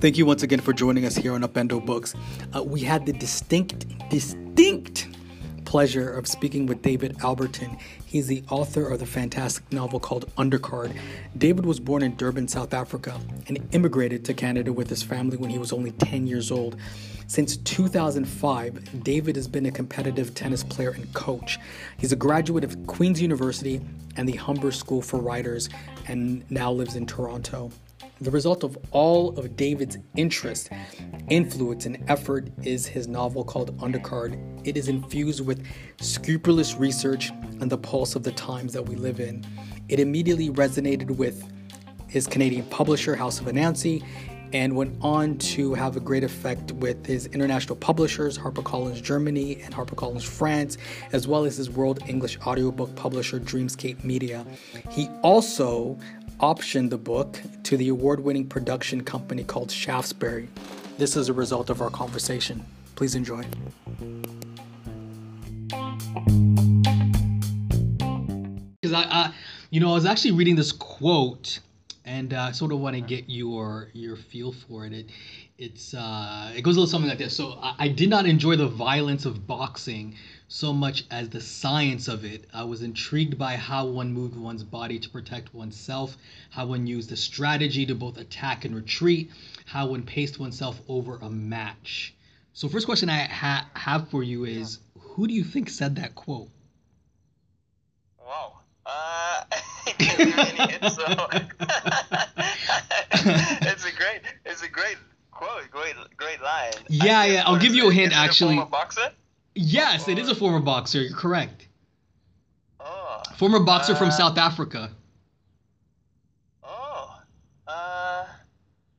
Thank you once again for joining us here on Upendo Books. Uh, we had the distinct, distinct pleasure of speaking with David Albertyn. He's the author of the fantastic novel called Undercard. David was born in Durban, South Africa, and immigrated to Canada with his family when he was only 10 years old. Since 2005, David has been a competitive tennis player and coach. He's a graduate of Queen's University and the Humber School for Writers and now lives in Toronto. The result of all of David's interest, influence, and effort is his novel called Undercard. It is infused with scrupulous research and the pulse of the times that we live in. It immediately resonated with his Canadian publisher, House of Anansi, and went on to have a great effect with his international publishers, HarperCollins Germany and HarperCollins France, as well as his world English audiobook publisher, Dreamscape Media. He also optioned the book to the award winning production company called Shaftesbury. This is a result of our conversation. Please enjoy. Because I, I, you know, I was actually reading this quote, and uh, I sort of want to get your your feel for it. It, it's uh, it goes a little something like this. So I, I did not enjoy the violence of boxing so much as the science of it. I was intrigued by how one moved one's body to protect oneself, how one used a strategy to both attack and retreat, how one paced oneself over a match. So, first question I ha- have for you is who do you think said that quote? Wow. Uh, it's, so, it's a great, it's a great quote, great, great line. Yeah, yeah. I'll give you a hint. Actually, a boxer? Yes, it is a former boxer. You're correct. Oh. Former boxer uh, from South Africa. Oh. Uh,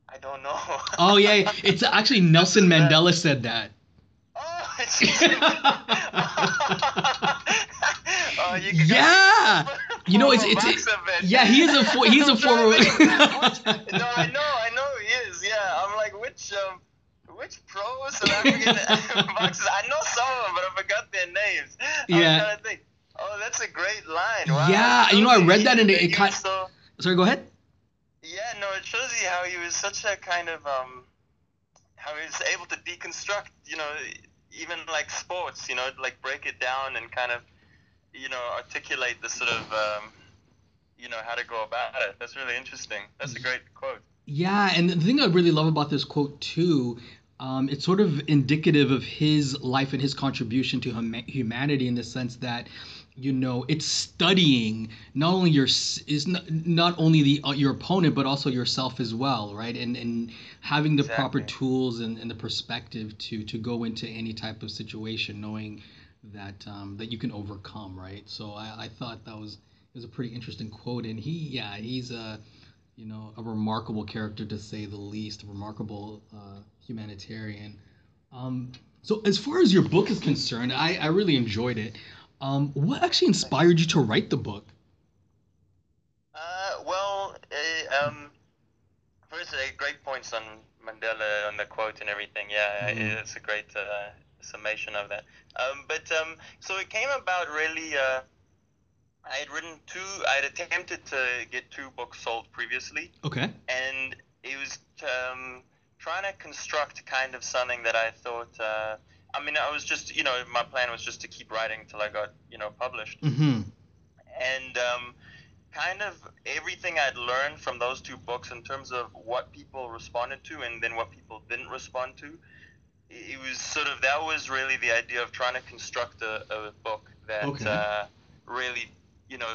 I don't know. oh yeah, it's actually Nelson Mandela said that. Oh, oh you yeah. You know, it's it's it, yeah. He is a he's a former. no, I know, I know he is. Yeah, I'm like, which um, which pro South African boxers? I know some of them, but I forgot their names. Yeah. I'm trying to think. Oh, that's a great line. Wow. Yeah, you know, I read that and it, it kind. So, Sorry, go ahead. Yeah, no, it shows you how he was such a kind of um, how he was able to deconstruct, you know, even like sports, you know, like break it down and kind of, you know, articulate the sort of, um, you know, how to go about it. That's really interesting. That's a great quote. Yeah, and the thing I really love about this quote too um, it's sort of indicative of his life and his contribution to hum- humanity in the sense that you know it's studying not only your is not, not only the uh, your opponent but also yourself as well right? And and having the exactly. proper tools and, and the perspective to to go into any type of situation knowing that um, that you can overcome right? So I, I thought that was it was a pretty interesting quote. And he yeah he's a you know a remarkable character to say the least a remarkable uh, humanitarian. Um, so as far as your book is concerned, I, I really enjoyed it. Um, what actually inspired you to write the book? Uh, well, uh, um, first, uh, great points on Mandela, on the quote and everything. Yeah, mm-hmm. it's a great uh, summation of that. Um, but um, so it came about really. I had written two. I had attempted to get two books sold previously. Okay. And it was um, trying to construct kind of something that I thought. Uh, I mean, I was just, you know, my plan was just to keep writing until I got, you know, published. Mm-hmm. And um, kind of everything I'd learned from those two books in terms of what people responded to and then what people didn't respond to. It was sort of that was really the idea of trying to construct a, a book that okay. uh, really, you know,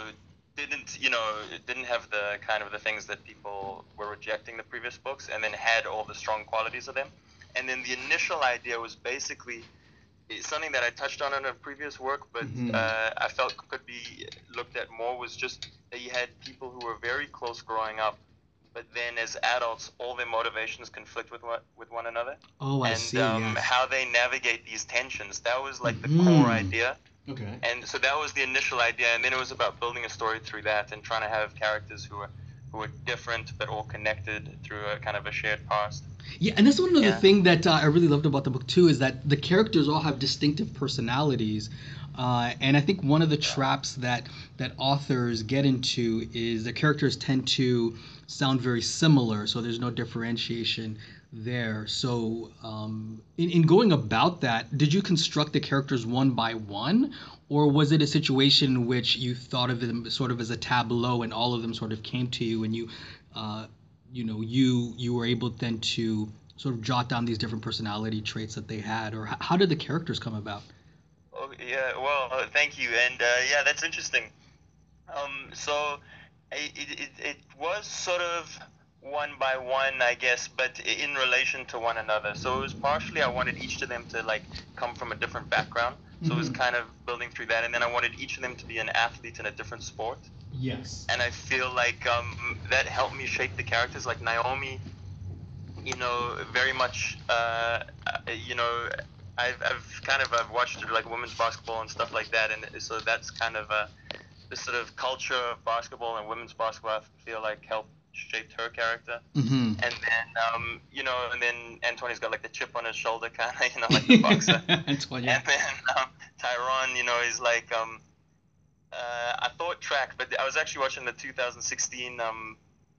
didn't you know didn't have the kind of the things that people were rejecting the previous books and then had all the strong qualities of them and then the initial idea was basically something that I touched on in a previous work but mm-hmm. uh, I felt could be looked at more was just that you had people who were very close growing up but then as adults all their motivations conflict with one, with one another oh I and see, um, yes. how they navigate these tensions that was like the mm-hmm. core idea Okay. And so that was the initial idea, and then it was about building a story through that and trying to have characters who were who were different but all connected through a kind of a shared past. Yeah, and that's one of Yeah. the thing that uh, I really loved about the book too is that the characters all have distinctive personalities, uh, and I think one of the traps that that authors get into is the characters tend to sound very similar, so there's no differentiation there. So, um, in, in going about that, did you construct the characters one by one, or was it a situation in which you thought of them sort of as a tableau, and all of them sort of came to you, and you, uh, you know, you you were able then to sort of jot down these different personality traits that they had, or how did the characters come about? Oh, yeah, well, uh, thank you. And uh, yeah, that's interesting. Um, so it, it, it was sort of one by one, I guess, but in relation to one another. So it was partially I wanted each of them to like come from a different background. So it was Mhm. kind of building through that, and then I wanted each of them to be an athlete in a different sport. Yes. and I feel like um, that helped me shape the characters. Like Naomi, you know, very much, uh, uh, you know, I've, I've kind of I've watched like women's basketball and stuff like that, and so that's kind of a this sort of culture of basketball and women's basketball. I feel like helped shaped her character, Mm-hmm. and then um, you know, and then Anthony's got like the chip on his shoulder, kind of, you know, like the boxer. Yeah. And then um, Tyron, you know, is like, um, uh, I thought track, but I was actually watching the 2016 um,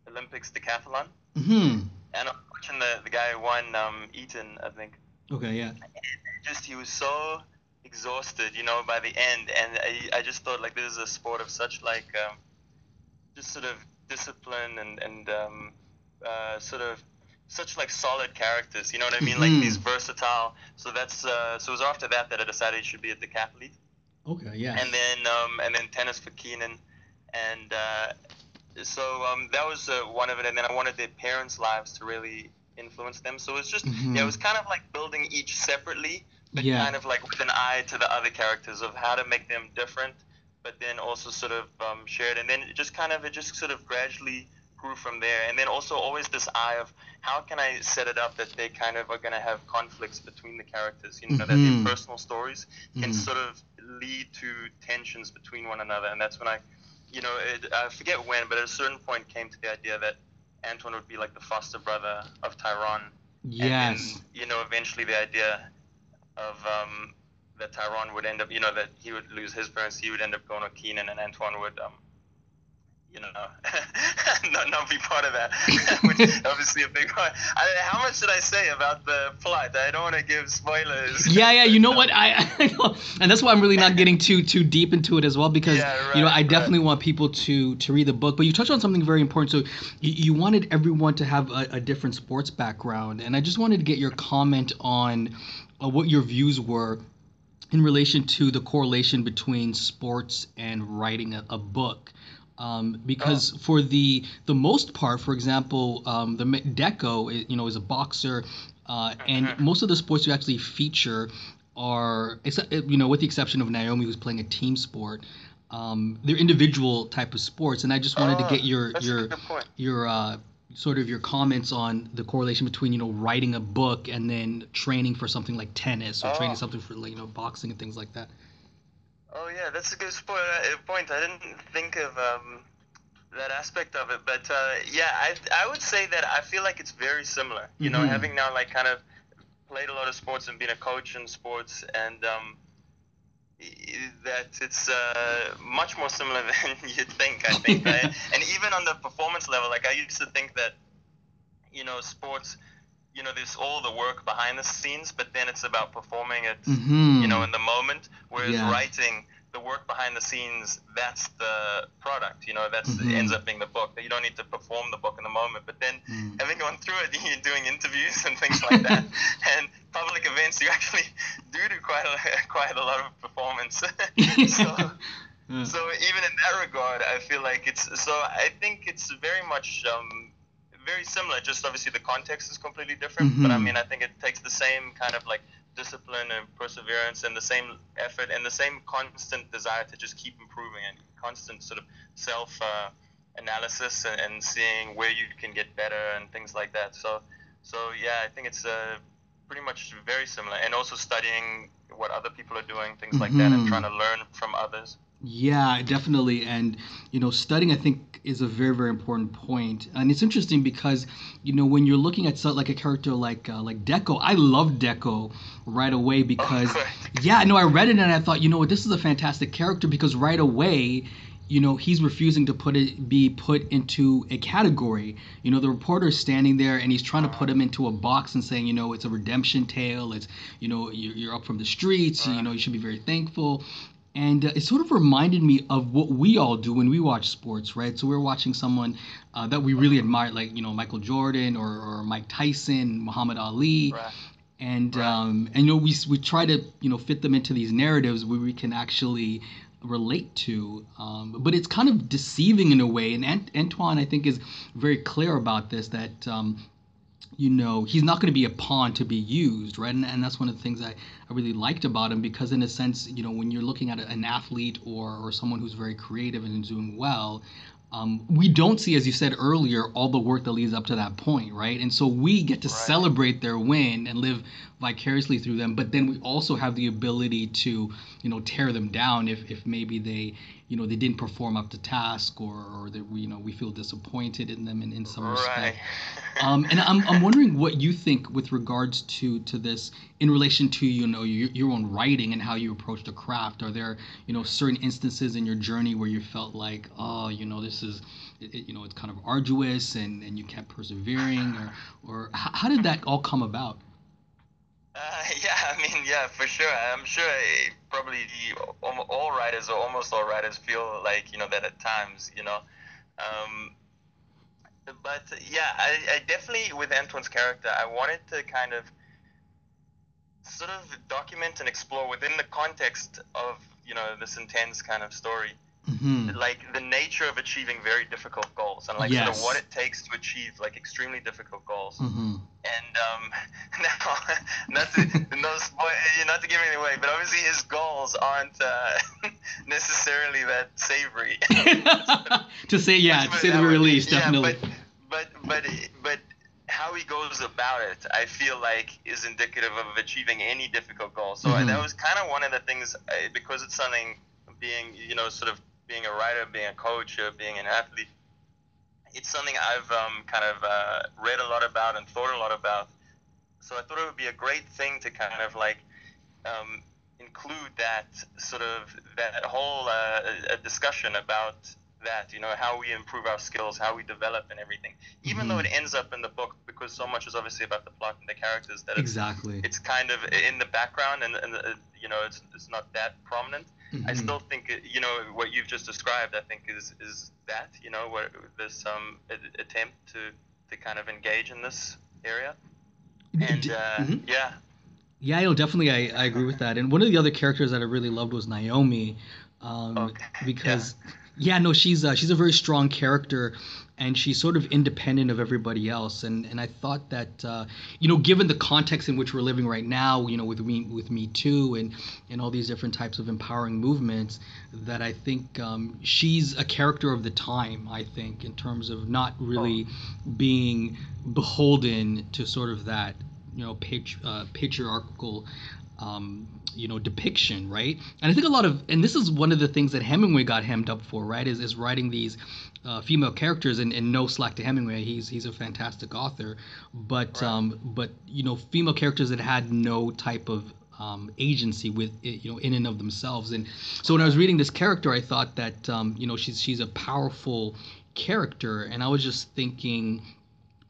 Olympics decathlon, Mm-hmm. and I'm watching the, the guy who won, um, Eaton, I think. Okay, yeah. Just he was so exhausted, you know, by the end, and I, I just thought like this is a sport of such like, um, just sort of discipline and and um, uh, sort of such like solid characters, you know what I mean? Mhm. Like these versatile. So that's uh, so it was after that that I decided it should be a decathlete Okay, yeah. and then um, and then tennis for Keenan, and uh, so um, that was uh, one of it. And then I wanted their parents' lives to really influence them. So it was just Mhm. yeah, it was kind of like building each separately, but Yeah. kind of like with an eye to the other characters of how to make them different, but then also sort of um, shared. And then it just kind of it just sort of gradually grew from there. And then also always this eye of how can I set it up that they kind of are going to have conflicts between the characters. You know that Mhm. their personal stories can Mhm. sort of lead to tensions between one another, and that's when I, you know, it, I forget when, but at a certain point came to the idea that Antoine would be like the foster brother of Tyron. Yes. And then, you know, eventually the idea of um, that Tyron would end up, you know, that he would lose his parents, he would end up going with Keenan, and Antoine would, um, you know, not, not be part of that. Which is obviously a big part. I, how much should I say about the plot? I don't want to give spoilers. yeah, yeah. You know what? I, I know, and that's why I'm really not getting too too deep into it as well because Yeah, you know I right, definitely want people to to read the book. But you touched on something very important. So you, you wanted everyone to have a, a different sports background, and I just wanted to get your comment on uh, what your views were in relation to the correlation between sports and writing a, a book. Um, because for the the most part, for example, um, the Deco, you know, is a boxer, uh, and most of the sports you actually feature are, except, you know, with the exception of Naomi, who's playing a team sport, um, they're individual type of sports. And I just wanted to Oh, get your your your uh, sort of your comments on the correlation between you know writing a book and then training for something like tennis or training Oh. something for like, you know boxing and things like that. Oh yeah, that's a good uh, point. I didn't think of um, that aspect of it, but uh, yeah, I I would say that I feel like it's very similar. You know, Mhm. having now like kind of played a lot of sports and been a coach in sports, and um, that it's uh, much more similar than you'd think. I think, right? and even on the performance level, like I used to think that, you know, sports. You know, there's all the work behind the scenes, but then it's about performing it Mm-hmm. you know, in the moment. Whereas Yeah. writing, the work behind the scenes, that's the product. You know, that's Mhm. ends up being the book. That you don't need to perform the book in the moment. But then, Mm. having gone through it, you're doing interviews and things like that, and public events, you actually do do quite a quite a lot of performance. so. Yeah. So even in that regard, I feel like it's so. I think it's very much um, very similar. Just obviously the context is completely different. But I Mhm. mean, I think it takes the same kind of like discipline and perseverance and the same effort and the same constant desire to just keep improving and constant sort of self uh, analysis and, and seeing where you can get better and things like that. So so yeah, I think it's uh, pretty much very similar. And also studying what other people are doing, things like that, and Mhm. trying to learn from others. Yeah, definitely. And, you know, studying, I think, is a very, very important point. And it's interesting because, you know, when you're looking at so, like a character like uh, like Deco, I love Deco right away because, Oh, yeah, no, I read it and I thought, you know what, this is a fantastic character because right away, you know, he's refusing to put it be put into a category. You know, the reporter is standing there and he's trying to put him into a box and saying, you know, it's a redemption tale. It's, you know, you're, you're up from the streets. You know, you should be very thankful and uh, it sort of reminded me of what we all do when we watch sports, right? So we're watching someone uh, that we really admire, like you know Michael Jordan or, or Mike Tyson, Muhammad Ali, Right. and Right. um, and you know we we try to you know fit them into these narratives where we can actually relate to, um, but it's kind of deceiving in a way. And Ant- Antoine, I think, is very clear about this that. Um, you know he's not going to be a pawn to be used right and, and that's one of the things I, I really liked about him because in a sense you know when you're looking at an athlete or, or someone who's very creative and is doing well um, we don't see as you said earlier all the work that leads up to that point right and so we get to Right. celebrate their win and live vicariously through them but then we also have the ability to you know tear them down if, if maybe they you know they didn't perform up to task or, or that we you know we feel disappointed in them in, in some respect Right. um, and I'm, I'm wondering what you think with regards to to this in relation to you know your, your own writing and how you approach the craft. Are there you know certain instances in your journey where you felt like oh you know this is it- you know it's kind of arduous and, and you kept persevering or or how did that all come about? Uh, yeah, I mean, yeah, for sure. I'm sure eh, probably all writers or almost all writers feel like you know that at times, you know. Um, but yeah, I, I definitely with Antoine's character, I wanted to kind of sort of document and explore within the context of you know this intense kind of story, hmm like the nature of achieving very difficult goals and like sort of what it takes to achieve like extremely difficult goals hmm and um, now not to no spoil, not to give anything away, but obviously his goals aren't uh, necessarily that savory. to say yeah, to say the least, Yeah, definitely. but but but but how he goes about it, I feel like is indicative of achieving any difficult goal. So Mhm. that was kind of one of the things uh, because it's something being you know sort of being a writer, being a coach, uh, being an athlete. It's something I've um, kind of uh, read a lot about and thought a lot about. So I thought it would be a great thing to kind of like um, include that sort of that whole uh, discussion about that you know how we improve our skills how we develop and everything even though Mhm. it ends up in the book because so much is obviously about the plot and the characters that it's, exactly. it's kind of in the background and, and uh, you know it's, it's not that prominent I Mhm. still think you know what you've just described. I think is is that you know where there's some a- attempt to to kind of engage in this area, and uh, mhm. yeah, Yeah, know, definitely, I, I agree with that. And one of the other characters that I really loved was Naomi, um, Okay, because yeah. no, she's uh, she's a very strong character, and she's sort of independent of everybody else. And and I thought that uh, you know, given the context in which we're living right now, you know, with me with Me Too and and all these different types of empowering movements, that I think um, she's a character of the time. I think in terms of not really being beholden to sort of that you know uh, patriarchal um, you know depiction right and i think a lot of and this is one of the things that hemingway got hemmed up for right is, is writing these uh, female characters and, and no slack to hemingway. He's he's a fantastic author. But Right. um but you know female characters that had no type of um, agency with it, you know in and of themselves. And so when i was reading this character i thought that um, you know she's she's a powerful character. And i was just thinking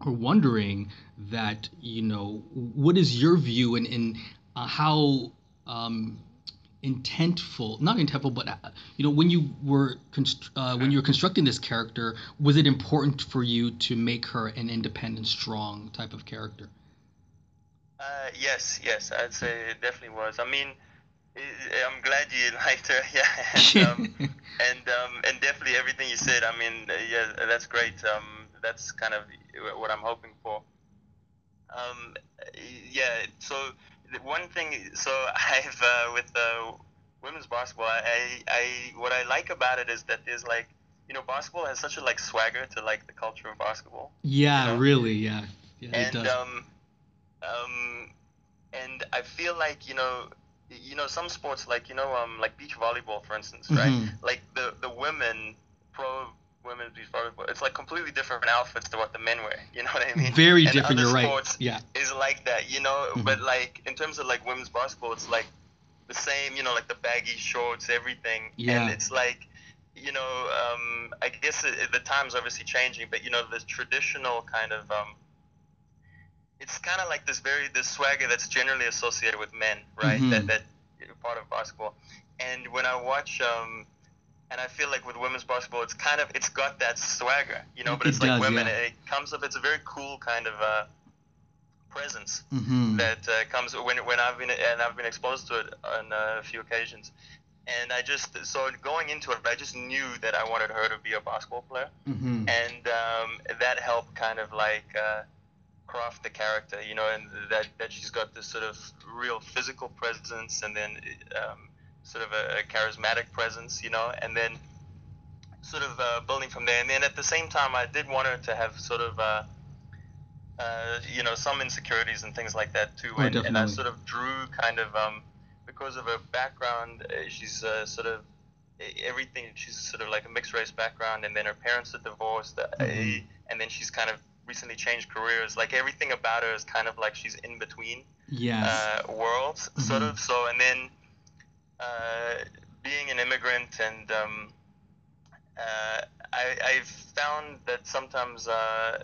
or wondering that you know what is your view and in, uh, how um, intentful not intentful but uh, you know when you were const- uh, when you were constructing this character was it important for you to make her an independent strong type of character uh, yes, yes, I'd say it definitely was. I mean, I'm glad you liked her, yeah, and um, and um, and definitely everything you said. I mean, uh, yeah, that's great. Um, that's kind of what I'm hoping for. Um, yeah. So one thing, so I've uh, with uh, women's basketball, I, I what I like about it is that there's like, you know, basketball has such a like swagger to like the culture of basketball yeah you know? really yeah, yeah it and does um, um, and I feel like you know you know some sports like you know um like beach volleyball for instance, right? Mhm. Like the the women pro women's beach volleyball, it's like completely different outfits to what the men wear. You know what I mean? Very And different. You're right. Yeah. is like that, you know. Mhm. But like in terms of like women's basketball, it's like the same, you know, like the baggy shorts, everything. Yeah. And it's like, you know, um, I guess it, the times obviously changing, but you know, the traditional kind of, um, it's kind of like this very this swagger that's generally associated with men, right? Mhm. That that part of basketball. And when I watch, um, and I feel like with women's basketball, it's kind of it's got that swagger, you know. But It it's like does, women, yeah. it comes up. It's a very cool kind of uh, presence Mm-hmm. that uh, comes when when I've been and I've been exposed to it on a few occasions. And I just so going into it, I just knew that I wanted her to be a basketball player, Mm-hmm. and um, that helped kind of like uh, craft the character, you know, and that that she's got this sort of real physical presence, and then um, sort of a, a charismatic presence, you know, and then sort of uh, building from there. And then at the same time, I did want her to have sort of. Uh, uh, you know, some insecurities and things like that too. Oh, and, and I sort of drew kind of um, because of her background. Uh, she's uh, sort of everything. She's sort of like a mixed race background, and then her parents are divorced, uh, Mhm. and then she's kind of recently changed careers. Like everything about her is kind of like she's in between Yes. uh, worlds, sort Mhm. of. So, and then uh, being an immigrant, and um, uh, I, I've found that sometimes uh,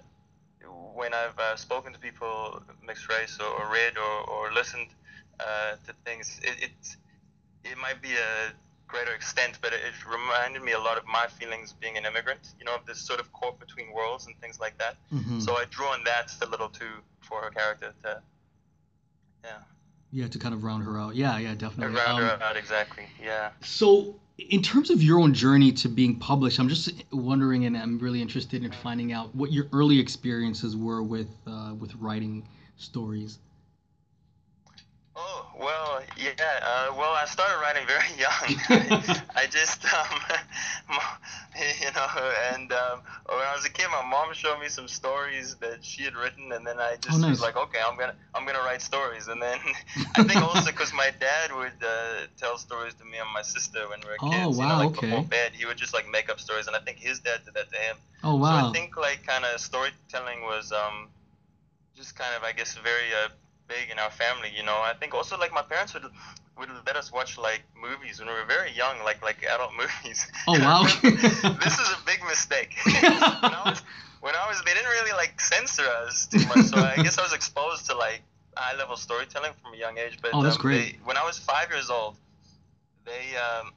when I've uh, spoken to people mixed race or, or read or, or listened uh, to things, it, it it might be a greater extent, but it, it reminded me a lot of my feelings being an immigrant. You know, of this sort of caught between worlds and things like that. mm-hmm. So I drew on that a little too for her character to yeah yeah, to kind of round her out. Yeah, yeah, definitely. round Um, her out exactly. Yeah. So, in terms of your own journey to being published, I'm just wondering, and I'm really interested in finding out what your early experiences were with uh, with writing stories. Oh well, yeah. Uh, well, I started writing very young. I just, um, you know, and um, when I was a kid, my mom showed me some stories that she had written, and then I just Oh, nice. was like, okay, I'm gonna, I'm gonna write stories. And then I think also because my dad would uh, tell stories to me and my sister when we were Oh, kids. you wow, know, like okay. before bed, he would just like make up stories, and I think his dad did that to him. Oh wow. So! I think like kind of storytelling was um, just kind of I guess very uh, big in our family. You know, I think also like my parents would would let us watch like movies when we were very young, like like adult movies. Oh, wow. this is a big mistake. when I was when I was they didn't really like censor us too much, so I guess I was exposed to like high level storytelling from a young age. But Oh, that's um, great. They, when I was five years old, they um,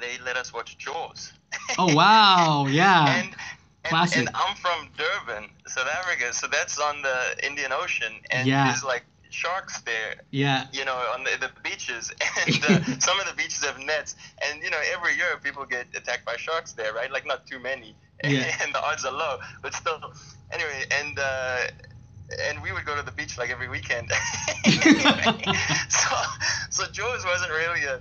they let us watch Jaws. oh wow! Yeah. and, and, Classic. and I'm from Durban, South Africa, so that's on the Indian Ocean, and Yeah. there's like sharks there, yeah. you know, on the, the beaches, and uh, some of the beaches have nets, and you know, every year people get attacked by sharks there, right? Like not too many, Yeah. and the odds are low, but still, anyway, and. Uh, and we would go to the beach like every weekend. So, so Jaws wasn't really a,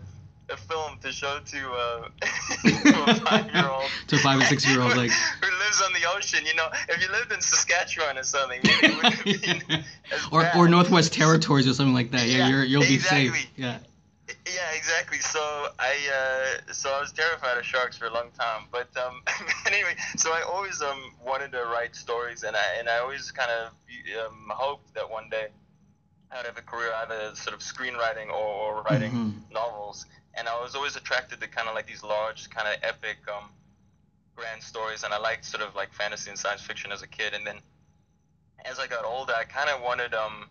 a film to show to, uh, to a five-year-old To a five or six-year-old, like- who lives on the ocean. You know, if you lived in Saskatchewan or something, maybe it wouldn't have been or bad. or Northwest Territories or something like that. Yeah, Yeah, you're, you'll be exactly. safe. Yeah. Yeah, exactly. So I, uh, so I was terrified of sharks for a long time. But um, anyway, so I always um wanted to write stories, and I and I always kind of um, hoped that one day I'd have a career either sort of screenwriting or, or writing Mhm. novels. And I was always attracted to kind of like these large, kind of epic, um, grand stories. And I liked sort of like fantasy and science fiction as a kid. And then as I got older, I kind of wanted um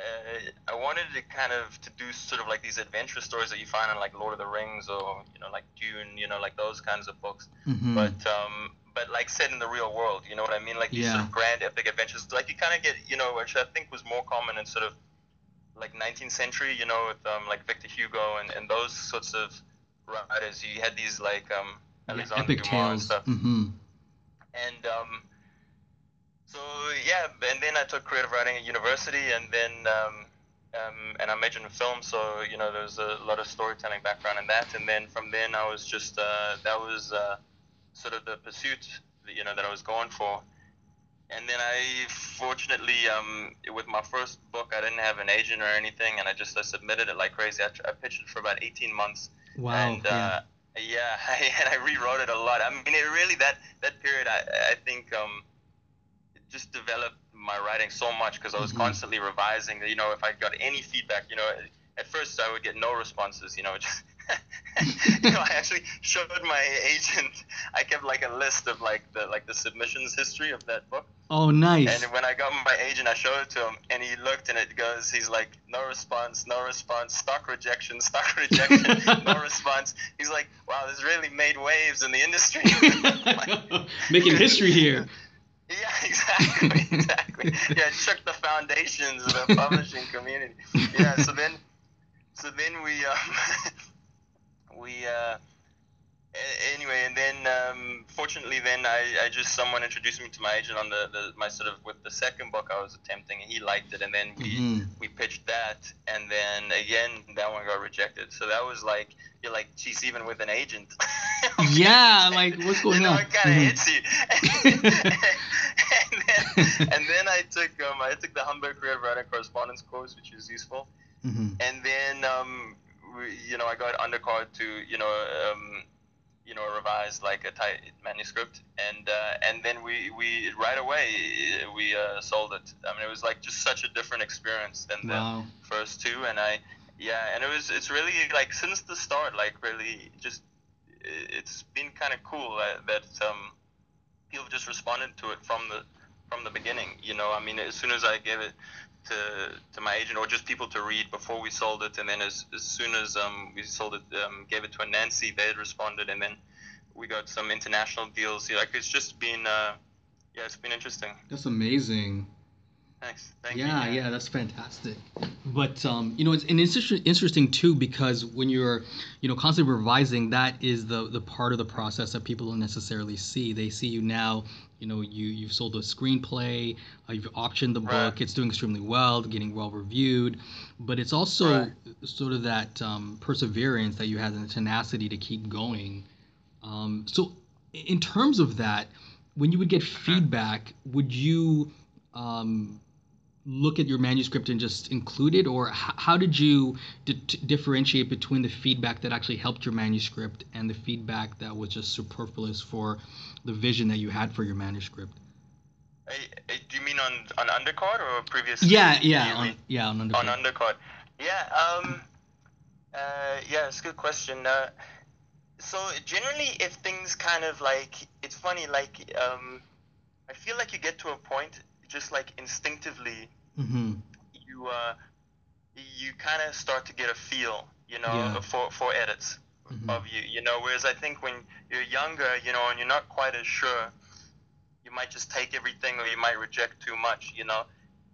uh, I wanted to kind of to do sort of like these adventure stories that you find in like Lord of the Rings or you know like Dune, you know like those kinds of books. Mhm. But um, but like set in the real world, you know what I mean? Like these sort of grand epic adventures. Like you kind of get, you know, which I think was more common in sort of like 19th century, you know, with um, like Victor Hugo and, and those sorts of writers. You had these like um, Yeah, Alexandre epic Dumas and tales. stuff. Hmm and um, so yeah, and then I took creative writing at university, and then um, um, and I majored in film, so you know there's a lot of storytelling background in that, and then from then I was just uh, that was uh, sort of the pursuit that, you know that I was going for, and then I fortunately um, with my first book I didn't have an agent or anything, and I just I submitted it like crazy. I, I pitched it for about 18 months. Wow. And, yeah. Uh, yeah, I, and I rewrote it a lot. I mean, it really that that period, I I think um, it just developed my writing so much because I was Mhm. constantly revising. You know, if I got any feedback, you know, at first I would get no responses. You know, just you know, I actually showed my agent. I kept like a list of like the like the submissions history of that book. oh, nice. And when I got my agent, I showed it to him, and he looked, and it goes, he's like, no response, no response, stock rejection, stock rejection, no response. He's like, wow, this really made waves in the industry. Making history here. Yeah, exactly, exactly. Yeah, it shook the foundations of the publishing community. Yeah, so then, so then we, um, we, uh, anyway, and then um, fortunately, then I, I just someone introduced me to my agent on the, the my sort of with the second book I was attempting, and he liked it, and then we Mhm. we pitched that, and then again that one got rejected. So that was like you're like, geez, even with an agent. Yeah, like, what's going you know, on? It kind of Mhm. hits you. and, then, and then I took um, I took the Humber Creative Writing Correspondence course, which was useful Mhm. and then um, we, you know I got undercard to you know um, you know revise like a tight manuscript, and uh, and then we we right away we uh, sold it. I mean it was like just such a different experience than Wow. the first two, and I yeah, and it was it's really like since the start like really just it's been kind of cool that, that um, people just responded to it from the from the beginning. You know, I mean, as soon as I gave it to to my agent or just people to read before we sold it, and then as, as soon as um, we sold it, um, gave it to Anansi, they had responded, and then we got some international deals. Yeah, Like it's just been, uh, yeah, it's been interesting. That's amazing. Thanks. Thank you. Yeah, yeah, that's fantastic. But um, you know, it's and it's interesting too because when you're, you know, constantly revising, that is the the part of the process that people don't necessarily see. They see you now. You know, you you've sold a screenplay, uh, you've auctioned the book, Right. it's doing extremely well, getting well reviewed, but it's also Right. sort of that um, perseverance that you had and the tenacity to keep going. Um, so, in terms of that, when you would get feedback, would you um, look at your manuscript and just include it, or h- how did you t- differentiate between the feedback that actually helped your manuscript and the feedback that was just superfluous for the vision that you had for your manuscript? Hey, hey, do you mean on on undercard or previous? Yeah, yeah, on, yeah, on on undercard. undercard. Yeah, um, uh, yeah, it's a good question. Uh, so generally, if things kind of like, it's funny, like, um, I feel like you get to a point, just like instinctively, hmm you uh, you kind of start to get a feel, you know, Yeah. for for edits hmm of you, you know. Whereas I think when you're younger, you know, and you're not quite as sure, you might just take everything, or you might reject too much, you know.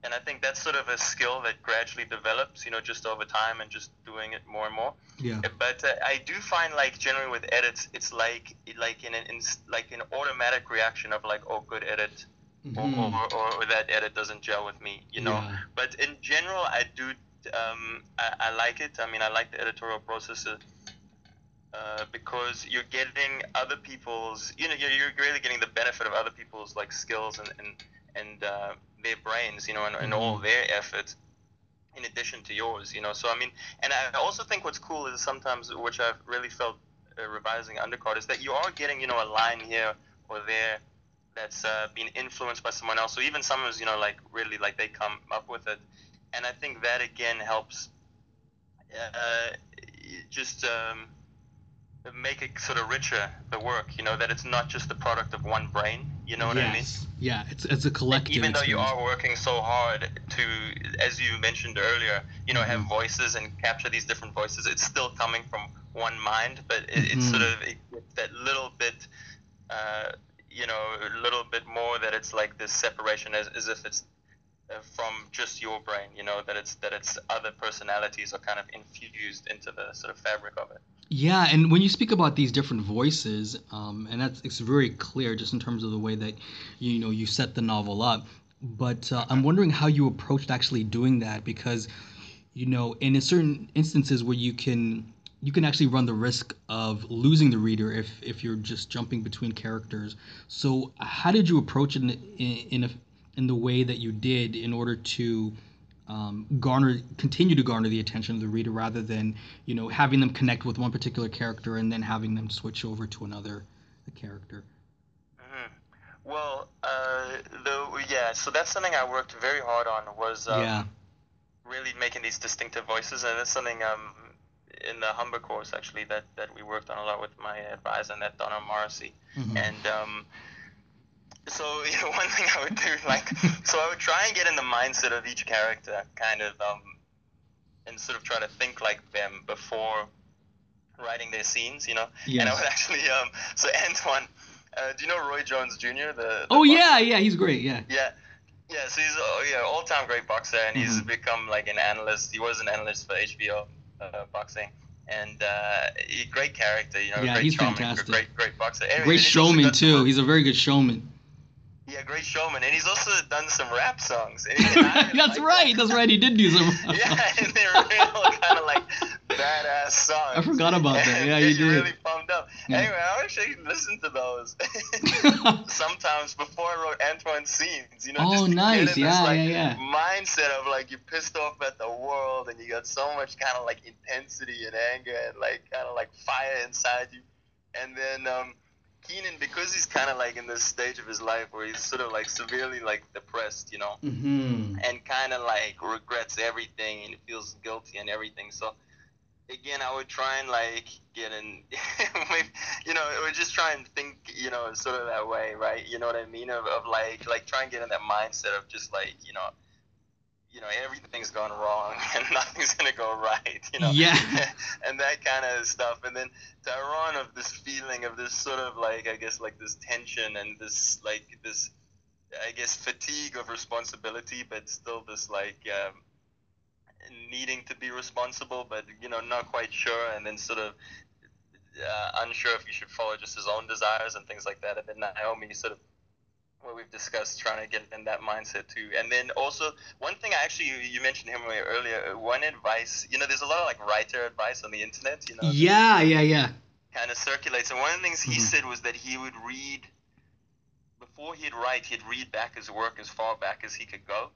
And I think that's sort of a skill that gradually develops, you know, just over time and just doing it more and more. Yeah. But uh, I do find like generally with edits, it's like like in an in, like an automatic reaction of like, oh, good edit, or, Mhm. or, or, or that edit doesn't gel with me, you know. Yeah. But in general, I do um, I, I like it. I mean, I like the editorial process. Uh, uh, because you're getting other people's, you know, you're, you're really getting the benefit of other people's like skills and and, and uh, their brains, you know, and, and all their effort in addition to yours, you know. So I mean, and I also think what's cool is sometimes, which I've really felt uh, revising undercard, is that you are getting, you know, a line here or there that's uh, been influenced by someone else. So even sometimes, you know, like really like they come up with it, and I think that again helps. Uh, just um, make it sort of richer the work, you know, that it's not just the product of one brain. You know what I mean? yes. Yeah, it's it's a collective. even though you are working so hard to, as you mentioned earlier, you know, have Mhm. voices and capture these different voices, it's still coming from one mind, but it, it's Mhm. sort of it, that little bit, uh, you know, a little bit more that it's like this separation as, as if it's uh, from just your brain, you know, that it's that it's other personalities are kind of infused into the sort of fabric of it. Yeah, and when you speak about these different voices, um, and that's it's very clear just in terms of the way that you know you set the novel up. But uh, I'm wondering how you approached actually doing that because, you know, in certain instances where you can you can actually run the risk of losing the reader if if you're just jumping between characters. So how did you approach it in in, a, in the way that you did in order to um, garner continue to garner the attention of the reader rather than you know having them connect with one particular character and then having them switch over to another character mm-hmm. well uh, the, yeah so that's something i worked very hard on was um, yeah. really making these distinctive voices and it's something um, in the humber course actually that, that we worked on a lot with my advisor and that donna morrissey mm-hmm. and um, so you know, one thing I would do, like, so I would try and get in the mindset of each character, kind of, um, and sort of try to think like them before writing their scenes, you know. Yes. And I would actually, um, so Antoine, uh, do you know Roy Jones Jr. The, the oh boxer? yeah, yeah, he's great, yeah. Yeah. Yeah, so he's oh, yeah all-time great boxer, and mm-hmm. he's become like an analyst. He was an analyst for HBO uh, boxing, and uh, great character. You know, yeah, great he's charming, fantastic. Great, great boxer. Great showman too. He's a very good showman. Yeah, great showman, and he's also done some rap songs. That's like right. That. That's right. He did do some. yeah, and they're real kind of like badass songs. I forgot about that. Yeah, you did. really pumped up. Yeah. Anyway, I wish I could listen to those sometimes before I wrote Antoine's scenes. You know, oh, just nice. Get in yeah, this, like, yeah, yeah. Mindset of like you're pissed off at the world, and you got so much kind of like intensity and anger and like kind of like fire inside you, and then. um Keenan, because he's kind of like in this stage of his life where he's sort of like severely like depressed, you know, mm-hmm. and kind of like regrets everything and feels guilty and everything. So again, I would try and like get in, you know, I would just try and think, you know, sort of that way, right? You know what I mean? Of, of like, like try and get in that mindset of just like, you know, you know everything's gone wrong and nothing's gonna go right you know yeah and that kind of stuff and then Tyron of this feeling of this sort of like I guess like this tension and this like this I guess fatigue of responsibility but still this like um, needing to be responsible but you know not quite sure and then sort of uh, unsure if he should follow just his own desires and things like that and then Naomi sort of what we've discussed, trying to get in that mindset too. And then also one thing I actually you mentioned him earlier. One advice, you know, there's a lot of like writer advice on the internet. You know. Yeah, yeah, yeah. Kind of circulates, and one of the things he mm-hmm. said was that he would read before he'd write. He'd read back his work as far back as he could go.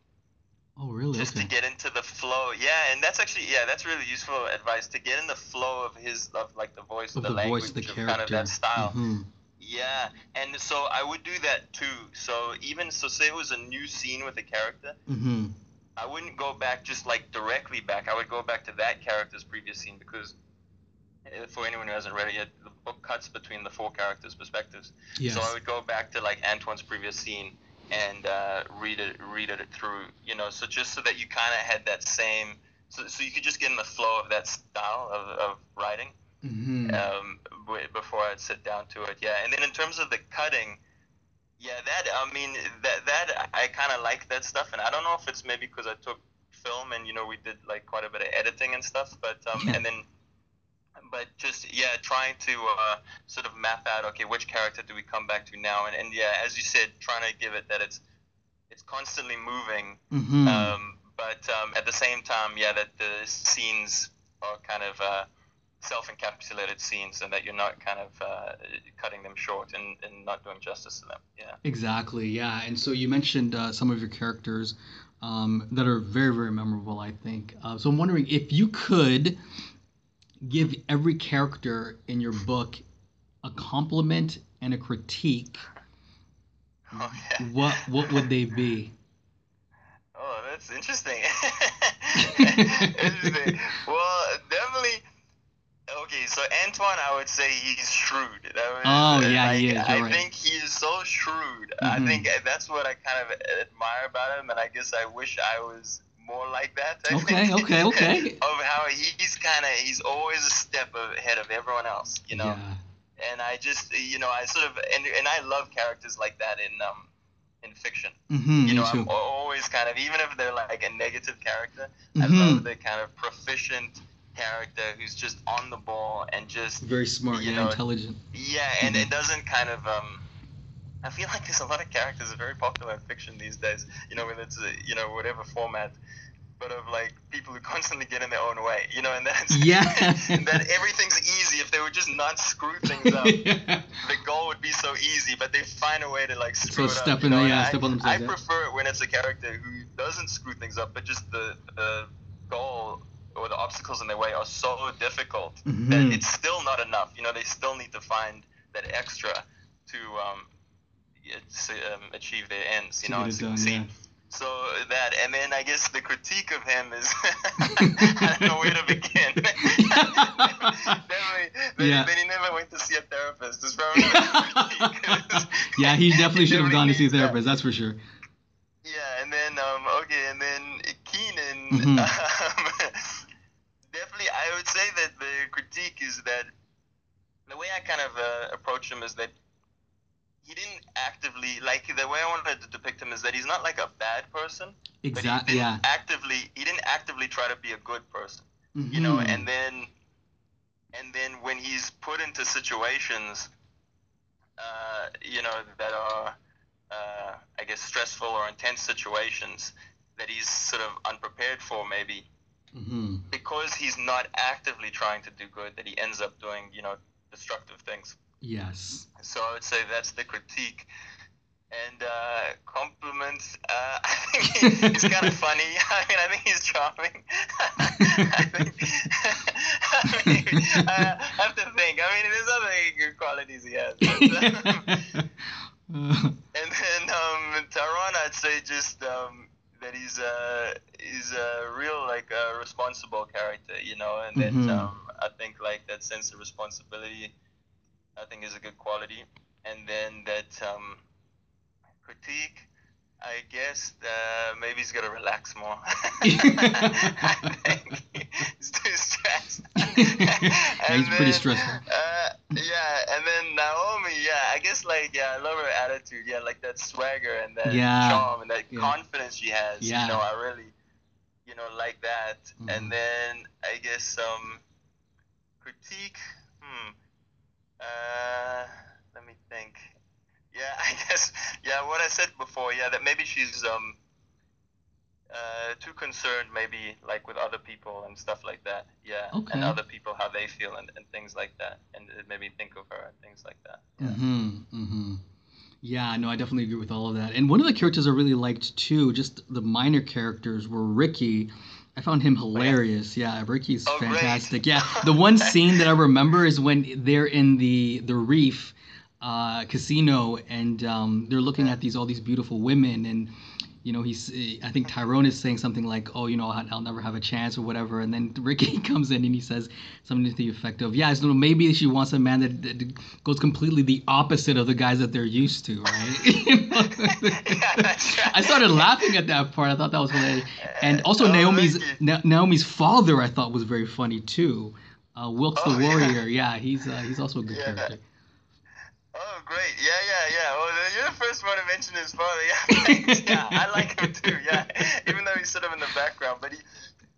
Oh, really? Just okay. to get into the flow. Yeah, and that's actually yeah, that's really useful advice to get in the flow of his of like the voice, of the, the language, voice, the of character. kind of that style. Mm-hmm. Yeah, and so I would do that too. So even so, say it was a new scene with a character, mm-hmm. I wouldn't go back just like directly back. I would go back to that character's previous scene because, uh, for anyone who hasn't read it yet, the book cuts between the four characters' perspectives. Yes. So I would go back to like Antoine's previous scene and uh, read it, read it through. You know, so just so that you kind of had that same, so so you could just get in the flow of that style of, of writing mm-hmm. um, before I'd sit down to it. Yeah, and then in terms of the cutting, yeah, that I mean that that I kind of like that stuff, and I don't know if it's maybe because I took film and you know we did like quite a bit of editing and stuff, but um, yeah. and then. But just yeah, trying to uh, sort of map out okay, which character do we come back to now, and, and yeah, as you said, trying to give it that it's it's constantly moving, mm-hmm. um, but um, at the same time, yeah, that the scenes are kind of uh, self-encapsulated scenes and that you're not kind of uh, cutting them short and, and not doing justice to them. Yeah. Exactly. Yeah. And so you mentioned uh, some of your characters um, that are very very memorable i think. Uh, so i'm wondering if you could give every character in your book a compliment and a critique oh, yeah. what what would they be oh that's interesting interesting well definitely Okay, so Antoine, I would say he's shrewd. Was, oh yeah, like, he is. I right. think he is so shrewd. Mm-hmm. I think that's what I kind of admire about him, and I guess I wish I was more like that. I okay, think, okay, okay. of how he's kind of he's always a step ahead of everyone else, you know. Yeah. And I just you know I sort of and and I love characters like that in um in fiction. Mm-hmm, you know, I'm always kind of even if they're like a negative character, mm-hmm. I love the kind of proficient character who's just on the ball and just very smart, yeah, know, intelligent. Yeah, and mm-hmm. it doesn't kind of um. I feel like there's a lot of characters that are very popular in fiction these days. You know, whether it's a, you know whatever format, but of like people who constantly get in their own way, you know, and that's Yeah. that everything's easy if they would just not screw things up. yeah. The goal would be so easy, but they find a way to like screw up. So it step up. in you know? the- yeah, I, step on themselves, I prefer it when it's a character who doesn't screw things up, but just the the goal or the obstacles in their way are so difficult Mhm. that it's still not enough. You know, they still need to find that extra to um, um achieve their ends. You To know, it done, yeah. So that, and then I guess the critique of him is I don't know where to begin. definitely, then, Yeah. then he never went to see a therapist. Is probably the yeah, he definitely should have gone to see a needs that. therapist. That's for sure. Yeah, and then um, okay, and then Keenan. Mhm. Um, definitely, I would say that the critique is that the way I kind of uh, approach him is that he didn't actively like the way I wanted to depict him is that he's not like a bad person, but Exactly. he Yeah. didn't actively he didn't actively try to be a good person, you know, Mhm. and then and then when he's put into situations, uh, you know, that are uh, I guess stressful or intense situations that he's sort of unprepared for maybe Mhm. because he's not actively trying to do good that he ends up doing you know destructive things Yes. so i would say that's the critique. And uh, compliments uh, i think he's kind of funny. I mean i think he's charming. I, think, I, mean, I have to think. I mean there's other good qualities he has but, um, and then um, Tyron, I'd say just um, that he's a he's a real like a responsible character, you know, and that Mhm. um, I think like that sense of responsibility, I think is a good quality, and then that um, critique. I guess uh, maybe he's to relax more. I think he's too stressed. He's And pretty then, stressful. Uh, yeah, and then Naomi, yeah, I guess like yeah, I love her attitude, yeah, like that swagger and that Yeah. charm and that Yeah. confidence she has. Yeah. You know, I really, you know, like that. Mhm. And then I guess um, critique. Hmm. Uh, let me think. Yeah, I guess yeah, what I said before, yeah, that maybe she's um. Uh, too concerned maybe like with other people and stuff like that yeah Okay. and other people how they feel and, and things like that and it made me think of her and things like that yeah. hmm hmm Yeah, no, I definitely agree with all of that. And one of the characters I really liked too, just the minor characters, were Ricky. I found him hilarious. Yeah, Ricky's Oh, great. fantastic. Yeah, the one scene that I remember is when they're in the the Reef uh, casino and um, they're looking at these all these beautiful women and. You know, he's. I think Tyron is saying something like, "Oh, you know, I'll never have a chance" or whatever. And then Ricky comes in and he says something to the effect of, "Yeah, so maybe she wants a man that, that goes completely the opposite of the guys that they're used to, right?" You know? Yeah, that's right. I started laughing at that part. I thought that was hilarious. And also Oh, Naomi's Na- Naomi's father, I thought was very funny too. Uh, Wilkes Oh, the yeah. Warrior. Yeah, he's uh, he's also a good Yeah. character. Oh, great. Yeah, yeah, yeah. Well, you're the first one to mention his father. Yeah, yeah, I like him too. Yeah, even though he's sort of in the background, but he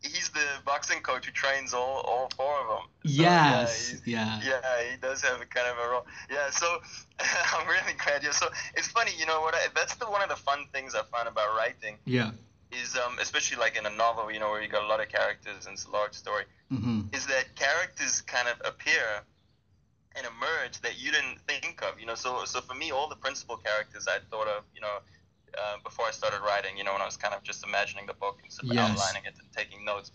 he's the boxing coach who trains all, all four of them. So, Yes. Yeah, Yeah. yeah, he does have a kind of a role. Yeah, so I'm really glad. Yeah, so it's funny, you know what? I, that's the one of the fun things I find about writing Yeah. is, um, especially like in a novel, you know, where you got a lot of characters and it's a large story. hmm is that characters kind of appear and emerge that you didn't think of. You know, so so for me, all the principal characters I thought of, you know, uh, before I started writing. You know, when I was kind of just imagining the book and sort of Yes. outlining it and taking notes.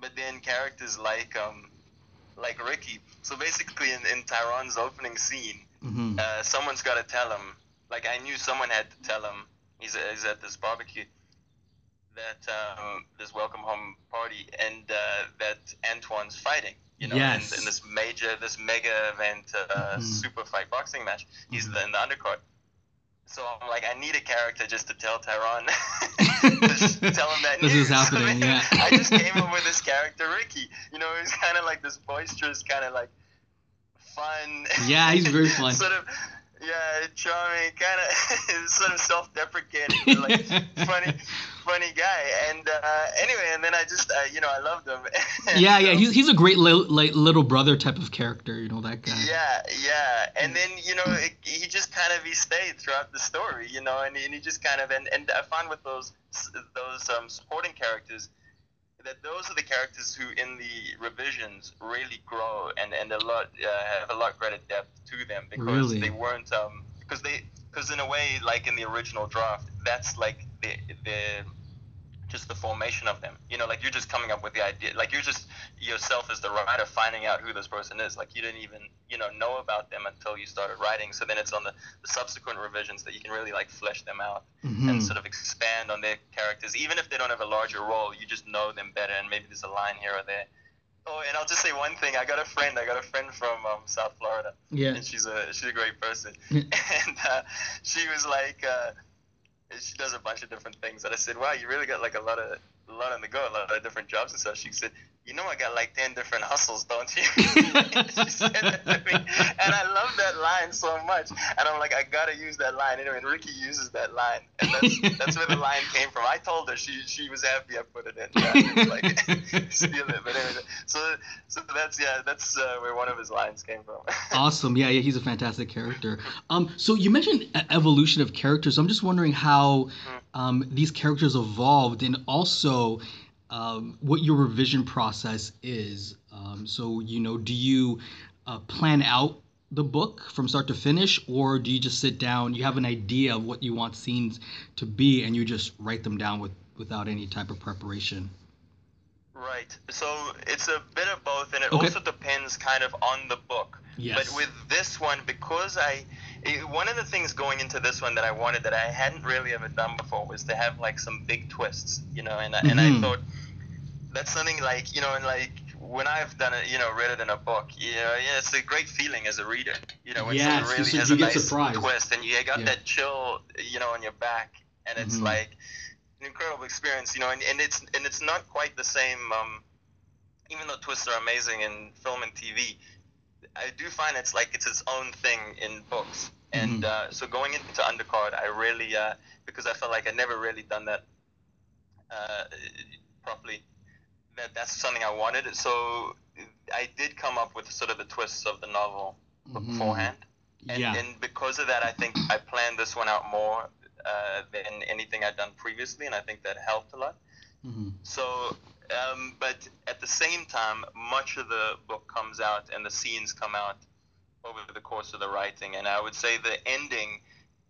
But then characters like um like Ricky. So basically, in, in Tyron's opening scene, hmm uh, someone's got to tell him. Like I knew someone had to tell him. He's, he's at this barbecue. That um, this welcome home party and uh, that Antoine's fighting. You know, Yes. in, in this major, this mega event, uh, Mhm. super fight boxing match. He's Mhm. the, in the undercard. So I'm like, I need a character just to tell Tyron, just tell him that This news. is happening, So yeah. I just came up with this character, Ricky. You know, he's kind of like this boisterous, kind of like fun. Yeah, he's very fun. sort of, yeah, charming, kind of sort of self-deprecating, but, like funny. Funny guy. And uh, anyway, and then I just, uh, you know, I loved him. yeah, so, yeah, he's, he's a great li- like little brother type of character, you know, that guy. Yeah, yeah. And then, you know, it, he just kind of, he stayed throughout the story, you know, and, and he just kind of, and, and I find with those, those um, supporting characters, that those are the characters who in the revisions really grow and, and a lot uh, have a lot greater depth to them because really? they weren't um because they because in a way, like in the original draft, that's like the the just the formation of them. You know, like you're just coming up with the idea, like you're just yourself as the writer finding out who this person is. Like you didn't even you know know about them until you started writing. So then it's on the, the subsequent revisions that you can really like flesh them out mm-hmm. and sort of expand on their characters, even if they don't have a larger role. You just know them better, and maybe there's a line here or there Oh, and I'll just say one thing. I got a friend. I got a friend from um, South Florida. Yeah. And she's a she's a great person. and uh, she was like, uh, she does a bunch of different things. And I said, wow, you really got like a lot of a lot on the go, a lot of different jobs and stuff. She said, you know I got like 10 different hustles, don't you? she said that to me. And I love that line so much. And I'm like, I got to use that line. Anyway, and Ricky uses that line. And that's, that's where the line came from. I told her she she was happy I put it in. Yeah, like, steal it. But anyway, so, so that's, yeah, that's uh, where one of his lines came from. awesome. Yeah, yeah, he's a fantastic character. Um, So you mentioned evolution of characters. I'm just wondering how hmm. um, these characters evolved and also um, what your revision process is. Um, so, you know, do you uh, plan out the book from start to finish, or do you just sit down, you have an idea of what you want scenes to be, and you just write them down with, without any type of preparation? Right. So it's a bit of both, and it okay. also depends kind of on the book. Yes. But with this one, because I, it, one of the things going into this one that I wanted that I hadn't really ever done before was to have like some big twists, you know, and, mm-hmm. and I mm-hmm. thought that's something like you know, and like when I've done it, you know, read it in a book, you know, yeah, it's a great feeling as a reader, you know, when yes, someone really has a nice surprised. twist and you got yeah. that chill, you know, on your back, and it's mm-hmm. like an incredible experience, you know, and, and it's and it's not quite the same. Um, even though twists are amazing in film and TV, I do find it's like it's its own thing in books. And mm-hmm. uh, so going into Undercard, I really uh, because I felt like I'd never really done that uh, properly that that's something I wanted. So I did come up with sort of the twists of the novel mm-hmm. beforehand. And, yeah. and because of that, I think I planned this one out more uh, than anything I'd done previously, and I think that helped a lot. Mm-hmm. So, um, but at the same time, much of the book comes out and the scenes come out over the course of the writing. And I would say the ending,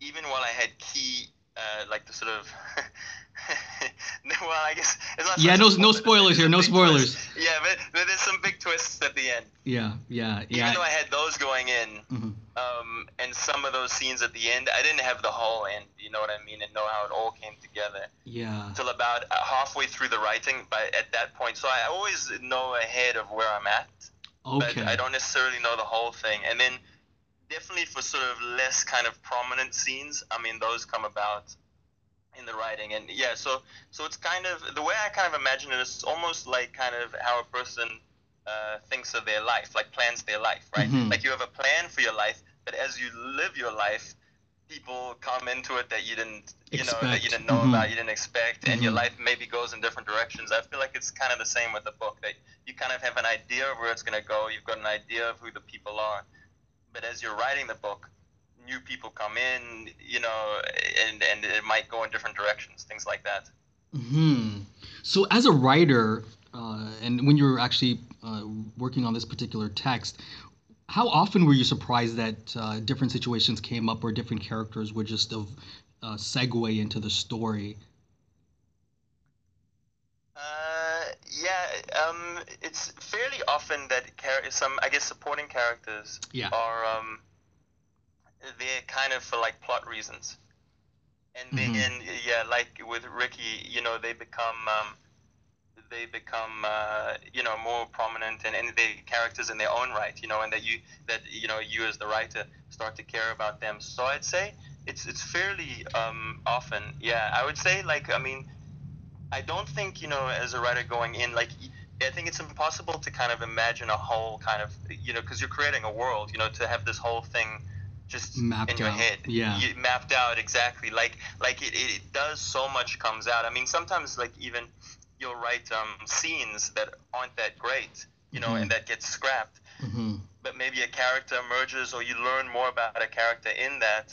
even while I had key, uh, like the sort of well, I guess it's not. Yeah, no, no spoilers here. No spoilers. Twist. Yeah, but, but, there's some big twists at the end. Yeah, yeah, yeah. Even though I had those going in, mm-hmm. Um, and some of those scenes at the end, I didn't have the whole end. You know what I mean? And know how it all came together. Yeah. Until about uh, halfway through the writing, but at that point, so I always know ahead of where I'm at. Okay. But I don't necessarily know the whole thing, and then definitely for sort of less kind of prominent scenes, I mean, those come about in the writing and yeah so so it's kind of the way i kind of imagine it is almost like kind of how a person uh, thinks of their life like plans their life right mm-hmm. like you have a plan for your life but as you live your life people come into it that you didn't you expect. know that you didn't know mm-hmm. about you didn't expect mm-hmm. and your mm-hmm. life maybe goes in different directions i feel like it's kind of the same with the book that you kind of have an idea of where it's going to go you've got an idea of who the people are but as you're writing the book new people come in, you know, and and it might go in different directions, things like that. Hmm. So as a writer, uh, and when you're actually uh, working on this particular text, how often were you surprised that uh, different situations came up or different characters would just uh, segue into the story? Uh, yeah, um, it's fairly often that char- some, I guess, supporting characters yeah. are um, they're kind of for like plot reasons. And mm-hmm. then yeah, like with Ricky, you know, they become um, they become uh, you know more prominent and, and they characters in their own right, you know, and that you that you know you as the writer start to care about them. So I'd say it's it's fairly um, often. Yeah, I would say like I mean, I don't think you know as a writer going in like. I think it's impossible to kind of imagine a whole kind of, you know, because you're creating a world, you know, to have this whole thing just Mapped in your out, head. yeah. You, mapped out exactly. Like like it, it, it does so much comes out. I mean, sometimes like even you'll write um, scenes that aren't that great, you know, Mhm. and that gets scrapped. hmm But maybe a character emerges, or you learn more about a character in that,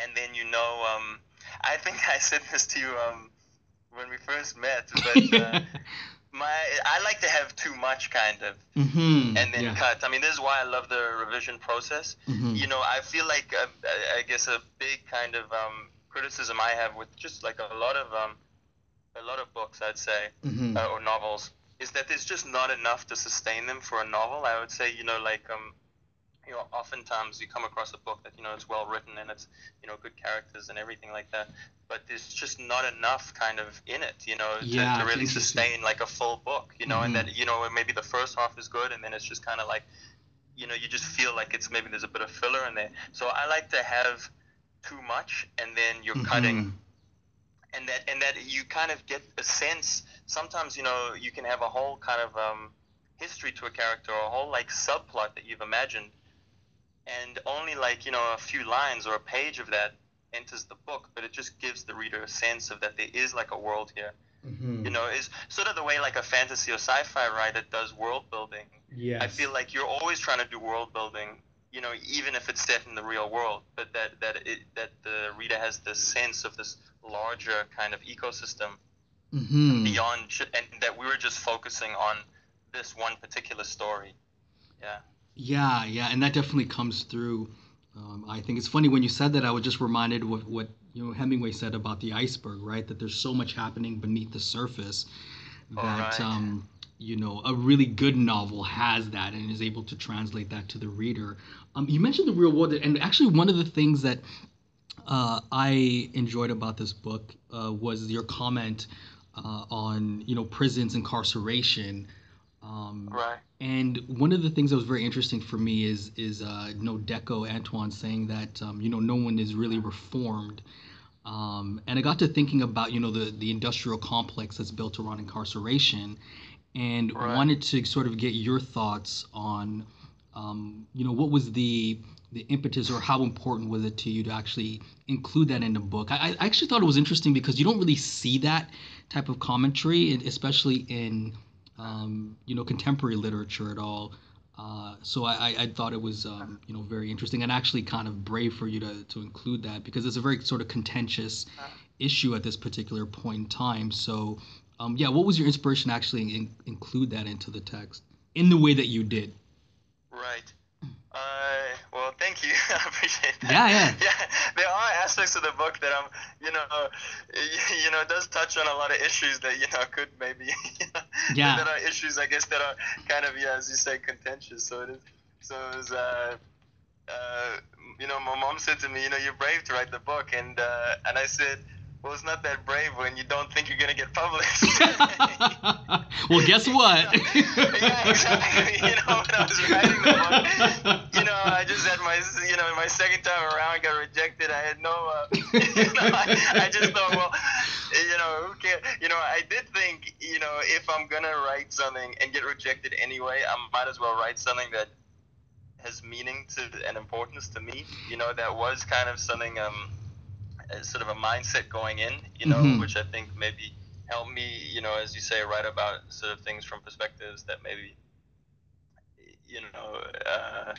and then you know. Um, I think I said this to you um, when we first met, but. Uh, my I like to have too much kind of hmm and then yeah. cut. I mean, this is why I love the revision process. Mhm. You know, I feel like uh, I guess a big kind of um, criticism I have with just like a lot of um, a lot of books, I'd say, Mhm. uh, or novels, is that there's just not enough to sustain them for a novel. I would say, you know, like um, you know, oftentimes you come across a book that you know it's well written and it's you know good characters and everything like that, but there's just not enough kind of in it, you know, to, Yeah, to it's really sustain like a full book, you know, Mhm. and that you know maybe the first half is good and then it's just kind of like, you know, you just feel like it's maybe there's a bit of filler in there. So I like to have too much and then you're cutting Mhm. And that and that you kind of get a sense sometimes you know you can have a whole kind of um, history to a character or a whole like subplot that you've imagined and only like you know a few lines or a page of that enters the book but it just gives the reader a sense of that there is like a world here. Mhm. you know is sort of the way like a fantasy or sci-fi writer does world building. Yeah, I feel like you're always trying to do world building, you know, even if it's set in the real world, but that that it that the reader has this sense of this larger kind of ecosystem Mhm. beyond, and that we were just focusing on this one particular story. Yeah. Yeah, yeah, and that definitely comes through. Um, I think it's funny when you said that. I was just reminded of what you know Hemingway said about the iceberg, right? That there's so much happening beneath the surface that Alright. um, you know a really good novel has that and is able to translate that to the reader. Um, you mentioned the real world, and actually one of the things that uh, I enjoyed about this book uh, was your comment uh, on you know prisons, incarceration. Um, Right. and one of the things that was very interesting for me is is uh, you know Deco Antoine saying that um, you know no one is really reformed, um, and I got to thinking about you know the the industrial complex that's built around incarceration, and Right. wanted to sort of get your thoughts on um, you know what was the the impetus or how important was it to you to actually include that in the book? I, I actually thought it was interesting because you don't really see that type of commentary, especially in um, you know contemporary literature at all. Uh, so I, I, I thought it was um, you know very interesting and actually kind of brave for you to, to include that because it's a very sort of contentious issue at this particular point in time. So um, yeah, what was your inspiration to actually in, include that into the text in the way that you did? Right. Uh, well, thank you. I appreciate that. Yeah, yeah. Yeah, there are aspects of the book that I'm, you know, you, know, it does touch on a lot of issues that you know could maybe, you know, Yeah. that are issues I guess that are kind of yeah, as you say, contentious. So it is. So it was. Uh, uh, you know, my mom said to me, you know, you're brave to write the book, and uh, and I said, well, it's not that brave when you don't think you're gonna get published. well, guess what? yeah, exactly. You know, when I was writing the book, you know, I just had my, you know, my second time around got rejected. I had no, uh, you know, I, I just thought, well, you know, who cares? You know, I did think, you know, if I'm gonna write something and get rejected anyway, I might as well write something that has meaning to and importance to me. You know, that was kind of something, um, sort of a mindset going in. You know, Mhm. which I think maybe helped me. You know, as you say, write about sort of things from perspectives that maybe, you know. Uh,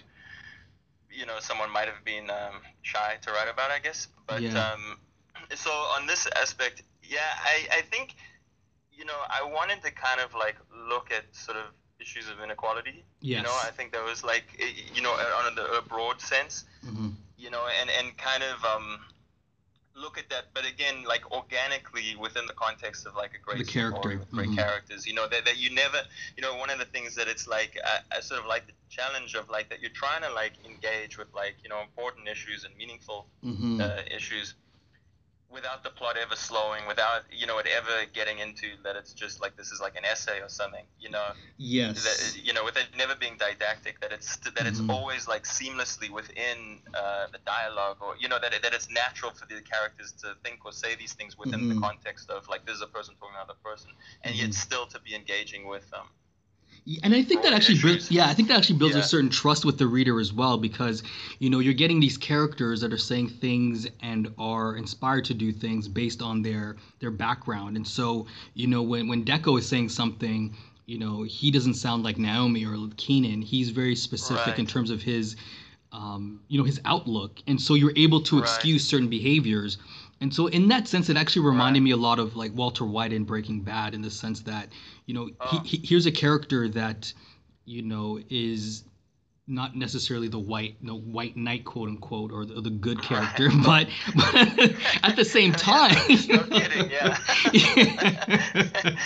you know, someone might have been um, shy to write about, I guess. But Yeah. um, so on this aspect, yeah, I, I think, you know, I wanted to kind of like look at sort of issues of inequality. Yes. You know, I think there was like, you know, on a, broad sense, Mhm. you know, and, and kind of um, look at that, but again, like organically within the context of like a great The character, with great mhm. characters, you know, that, that you never, you know, one of the things that it's like, I, I sort of like the challenge of like that you're trying to like engage with like, you know, important issues and meaningful Mhm. uh, issues without the plot ever slowing, without, you know, it ever getting into that it's just like this is like an essay or something, you know yes. that you know, with it never being didactic, that it's that it's Mhm. always like seamlessly within uh, the dialogue, or you know, that that it's natural for the characters to think or say these things within Mhm. the context of like this is a person talking to another person, and Mhm. yet still to be engaging with them. And I think that actually builds, yeah, I think that actually builds Yeah. a certain trust with the reader as well because you know you're getting these characters that are saying things and are inspired to do things based on their their background, and so you know when when Deco is saying something, you know he doesn't sound like Naomi or Keenan. He's very specific in terms of his, um, you know, his outlook, and so you're able to Right. excuse certain behaviors. And so, in that sense, it actually reminded Right. me a lot of like Walter White in Breaking Bad, in the sense that, you know, Oh. he, he, here's a character that, you know, is not necessarily the white, no white knight, quote unquote, or the, or the good character, but, but at the same time, No kidding, yeah.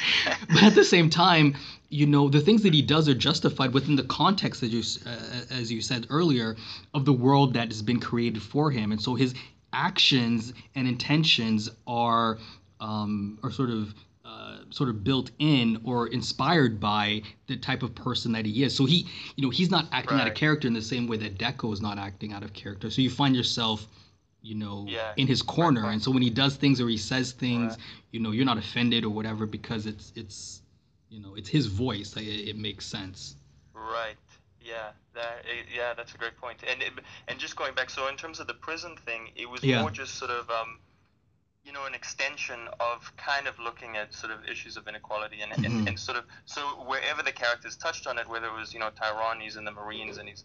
but at the same time, you know, the things that he does are justified within the context, as you, uh, as you said earlier, of the world that has been created for him, and so his actions and intentions are um, are sort of uh, sort of built in or inspired by the type of person that he is. So he, you know, he's not acting out of character in the same way that Deco is not acting out of character. So you find yourself, you know, Yeah. in his corner, right. and so when he does things or he says things, Right. you know, you're not offended or whatever because it's it's you know it's his voice. It, it makes sense. Right. Yeah. That. eh, Yeah. That's a great point. And it, and just going back, so in terms of the prison thing, it was Yeah. more just sort of um, you know, an extension of kind of looking at sort of issues of inequality and, Mhm. and, and sort of so wherever the characters touched on it, whether it was you know Tyron, he's in the Marines and he's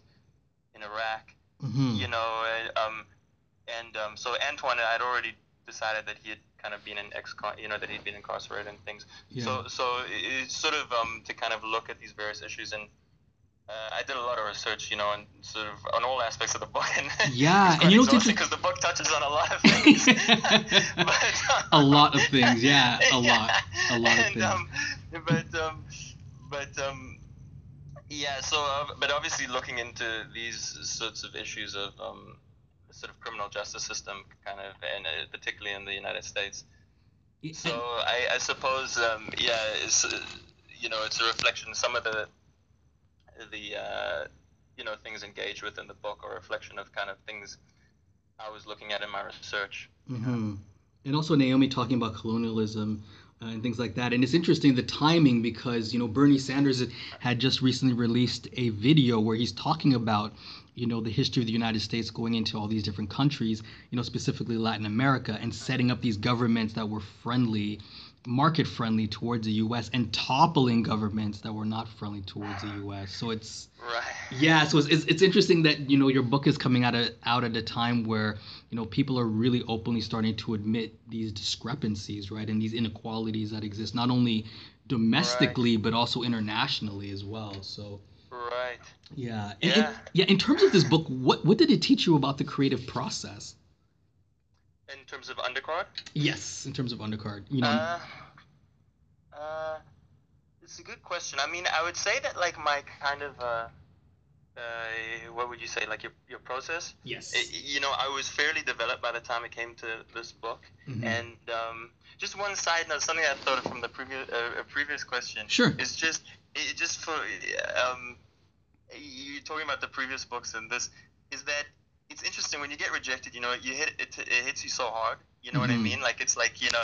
in Iraq, Mm-hmm. you know, uh, um, and um, so Antoine, I'd already decided that he had kind of been in ex, con you know, that he'd been incarcerated and things. Yeah. So, so it's sort of um, to kind of look at these various issues, and uh, I did a lot of research, you know, and sort of on all aspects of the book. And Yeah, and you know what's exhausting inter- because the book touches on a lot of things. but, A lot of things, yeah, a lot, a lot of things. Um, but um, but um, yeah. So, uh, but obviously, looking into these sorts of issues of um, sort of criminal justice system, kind of, and uh, particularly in the United States. So I, I suppose, um, yeah, it's, uh, you know, it's a reflection. Of some of the the uh, you know things engaged with in the book are a reflection of kind of things I was looking at in my research. hmm And also Naomi talking about colonialism uh, and things like that. And it's interesting the timing because you know Bernie Sanders had just recently released a video where he's talking about you know the history of the United States going into all these different countries, you know specifically Latin America, and setting up these governments that were friendly, market friendly towards the U.S. and toppling governments that were not friendly towards the U.S. So it's Right. yeah, so it's, it's, it's interesting that you know your book is coming out at out at a time where you know people are really openly starting to admit these discrepancies, right, and these inequalities that exist not only domestically but also internationally as well. So Right. yeah, and, Yeah. and- yeah. In terms of this book, what what did it teach you about the creative process? In terms of undercard. Yes, in terms of undercard, you know. Uh, uh, it's a good question. I mean, I would say that like my kind of uh, uh, what would you say, like your your process? yes. I you know, I was fairly developed by the time it came to this book. Mhm. And um, just one side note, something I thought of from the previous uh, a previous question. Sure. Is just it just for um, you talking about the previous books and this is that it's interesting when you get rejected. You know, you hit it, it hits you so hard. You know what I Mhm. mean? Like it's like you know,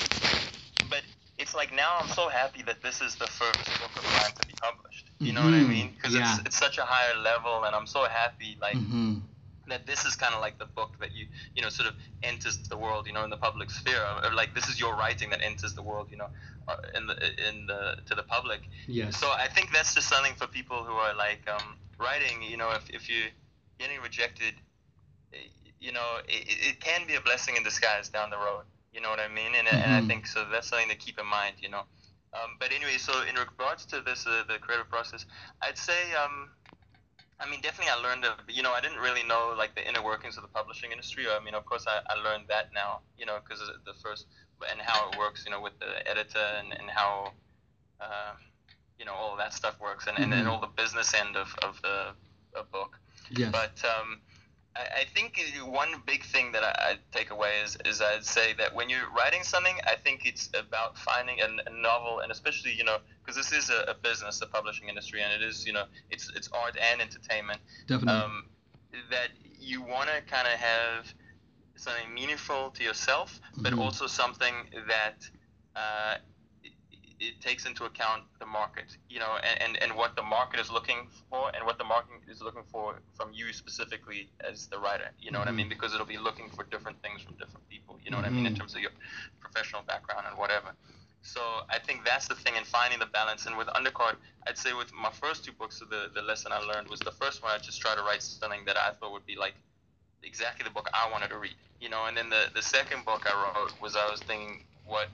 but it's like now I'm so happy that this is the first book of mine to be published. You know what I Mhm. mean? Because Yeah. it's it's such a higher level, and I'm so happy like hmm that this is kind of like the book that you you know sort of enters the world you know in the public sphere or like this is your writing that enters the world you know uh, in the in the to the public Yes. so i think that's just something for people who are like um, writing you know if, if you're getting rejected you know it, it can be a blessing in disguise down the road you know what i mean and, and i Mhm. think so that's something to keep in mind you know um, but anyway so in regards to this uh, the creative process i'd say um, I mean, definitely, I learned. Of, you know, I didn't really know like the inner workings of the publishing industry. I mean, of course, I, I learned that now. You know, because the first and how it works. You know, with the editor and and how, uh, you know, all that stuff works, and and, and all the business end of of the a book. yes. But um, I, I think one big thing that I, I take away is, is I'd say that when you're writing something, I think it's about finding a, a novel, and especially you know because this is a, a business, the publishing industry, and it is you know it's it's art and entertainment. Definitely. Um, that you want to kind of have something meaningful to yourself, but Mhm. also something that uh, it takes into account the market, you know, and, and, and what the market is looking for and what the market is looking for from you specifically as the writer, you know mm-hmm. what I mean? Mm-hmm. Because it'll be looking for different things from different people, you know mm-hmm. what I mean, in mm-hmm. terms of your professional background and whatever. So I think that's the thing in finding the balance. And with Undercard, I'd say with my first two books, the, the lesson I learned was the first one, I just tried to write something that I thought would be like exactly the book I wanted to read, you know. And then the, the second book I wrote was I was thinking what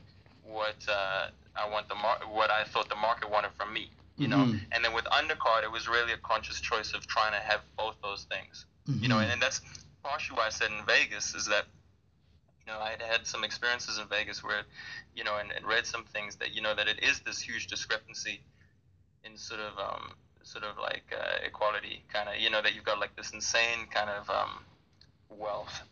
what uh, I want the mar- what I thought the market wanted from me, you know. Mm-hmm. And then with Undercard, it was really a conscious choice of trying to have both those things, mm-hmm. you know. And, and that's partially why I said in Vegas is that you know I had had some experiences in Vegas where you know and, and read some things that you know that it is this huge discrepancy in sort of um, sort of like uh, equality kind of you know that you've got like this insane kind of um, wealth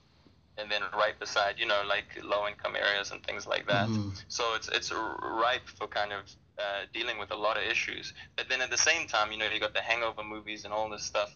and then right beside you know like low income areas and things like that mm-hmm. so it's it's ripe for kind of uh, dealing with a lot of issues but then at the same time you know you got the hangover movies and all this stuff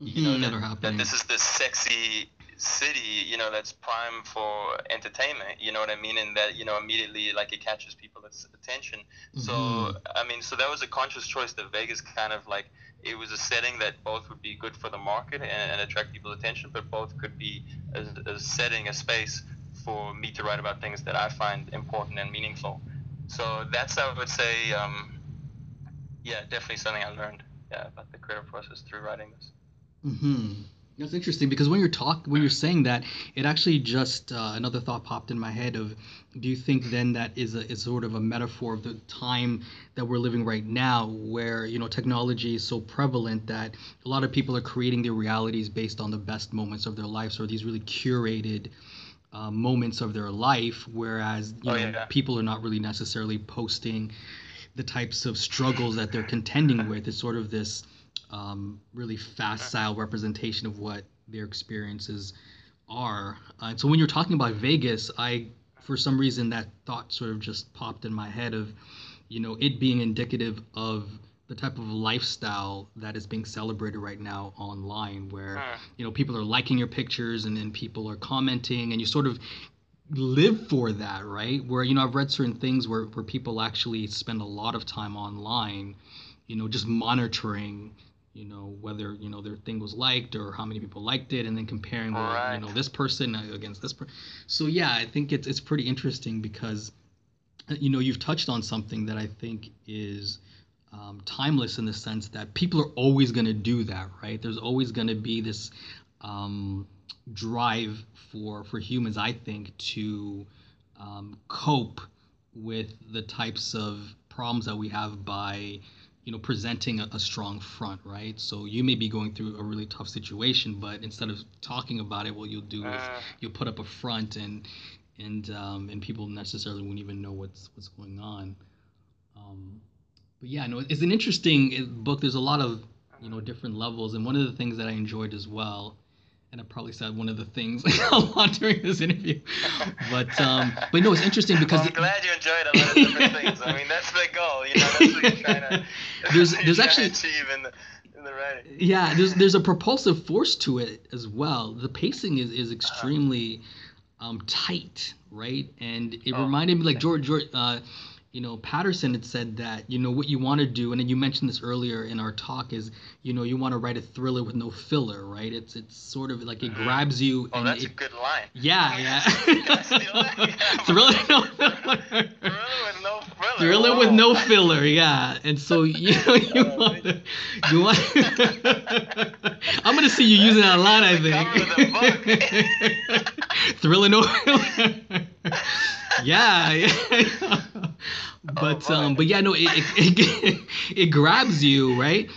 you know mm-hmm. that, that this is this sexy city you know that's prime for entertainment you know what i mean and that you know immediately like it catches people's attention mm-hmm. so i mean so that was a conscious choice that vegas kind of like it was a setting that both would be good for the market and, and attract people's attention, but both could be a, a, setting, a space for me to write about things that I find important and meaningful. So that's, I would say, um, yeah, definitely something I learned yeah, about the creative process through writing this. Mm-hmm. That's interesting because when you're talk when you're saying that, it actually just uh, another thought popped in my head of, do you think then that is a is sort of a metaphor of the time that we're living right now, where you know technology is so prevalent that a lot of people are creating their realities based on the best moments of their lives or these really curated. Uh, moments of their life, whereas you oh, know yeah. people are not really necessarily posting the types of struggles that they're contending with. It's sort of this um, really facile representation of what their experiences are. Uh, and so when you're talking about Vegas, I, for some reason, that thought sort of just popped in my head of, you know, it being indicative of the type of lifestyle that is being celebrated right now online, where you know people are liking your pictures and then people are commenting, and you sort of live for that, right? Where you know I've read certain things where where people actually spend a lot of time online, you know, just monitoring you know whether you know their thing was liked or how many people liked it and then comparing right. you know this person against this person so yeah i think it's it's pretty interesting because you know you've touched on something that i think is um, timeless in the sense that people are always going to do that right there's always going to be this um, drive for for humans i think to um, cope with the types of problems that we have by you know presenting a, a, strong front right? So you may be going through a really tough situation but instead of talking about it what you'll do is uh. you'll put up a front and and um, and people necessarily won't even know what's what's going on. Um, but yeah no it's an interesting book. There's a lot of you know different levels. And one of the things that i enjoyed as well and I probably said one of the things a lot during this interview. But um, but no, it's interesting because well, I'm glad you enjoyed a lot of different things. I mean, that's the goal. You know, that's what you're trying to. There's there's actually achieve in the, in the writing. Yeah, there's there's a propulsive force to it as well. The pacing is is extremely um, tight, right? And it oh, reminded me like George George. Uh, you know, Patterson had said that, you know, what you want to do, and then you mentioned this earlier in our talk, is, you know, you want to write a thriller with no filler, right? It's it's sort of like it mm-hmm. grabs you. Oh, and that's it, a good line. Yeah, yeah. thriller, no filler. Thriller with no filler. Thriller Whoa. with no filler, yeah. And so you know, you oh, want to, you want. I'm gonna see you using that line, I think. thriller no filler. yeah. yeah. but oh, um, but yeah, no, it it, it, it grabs you, right?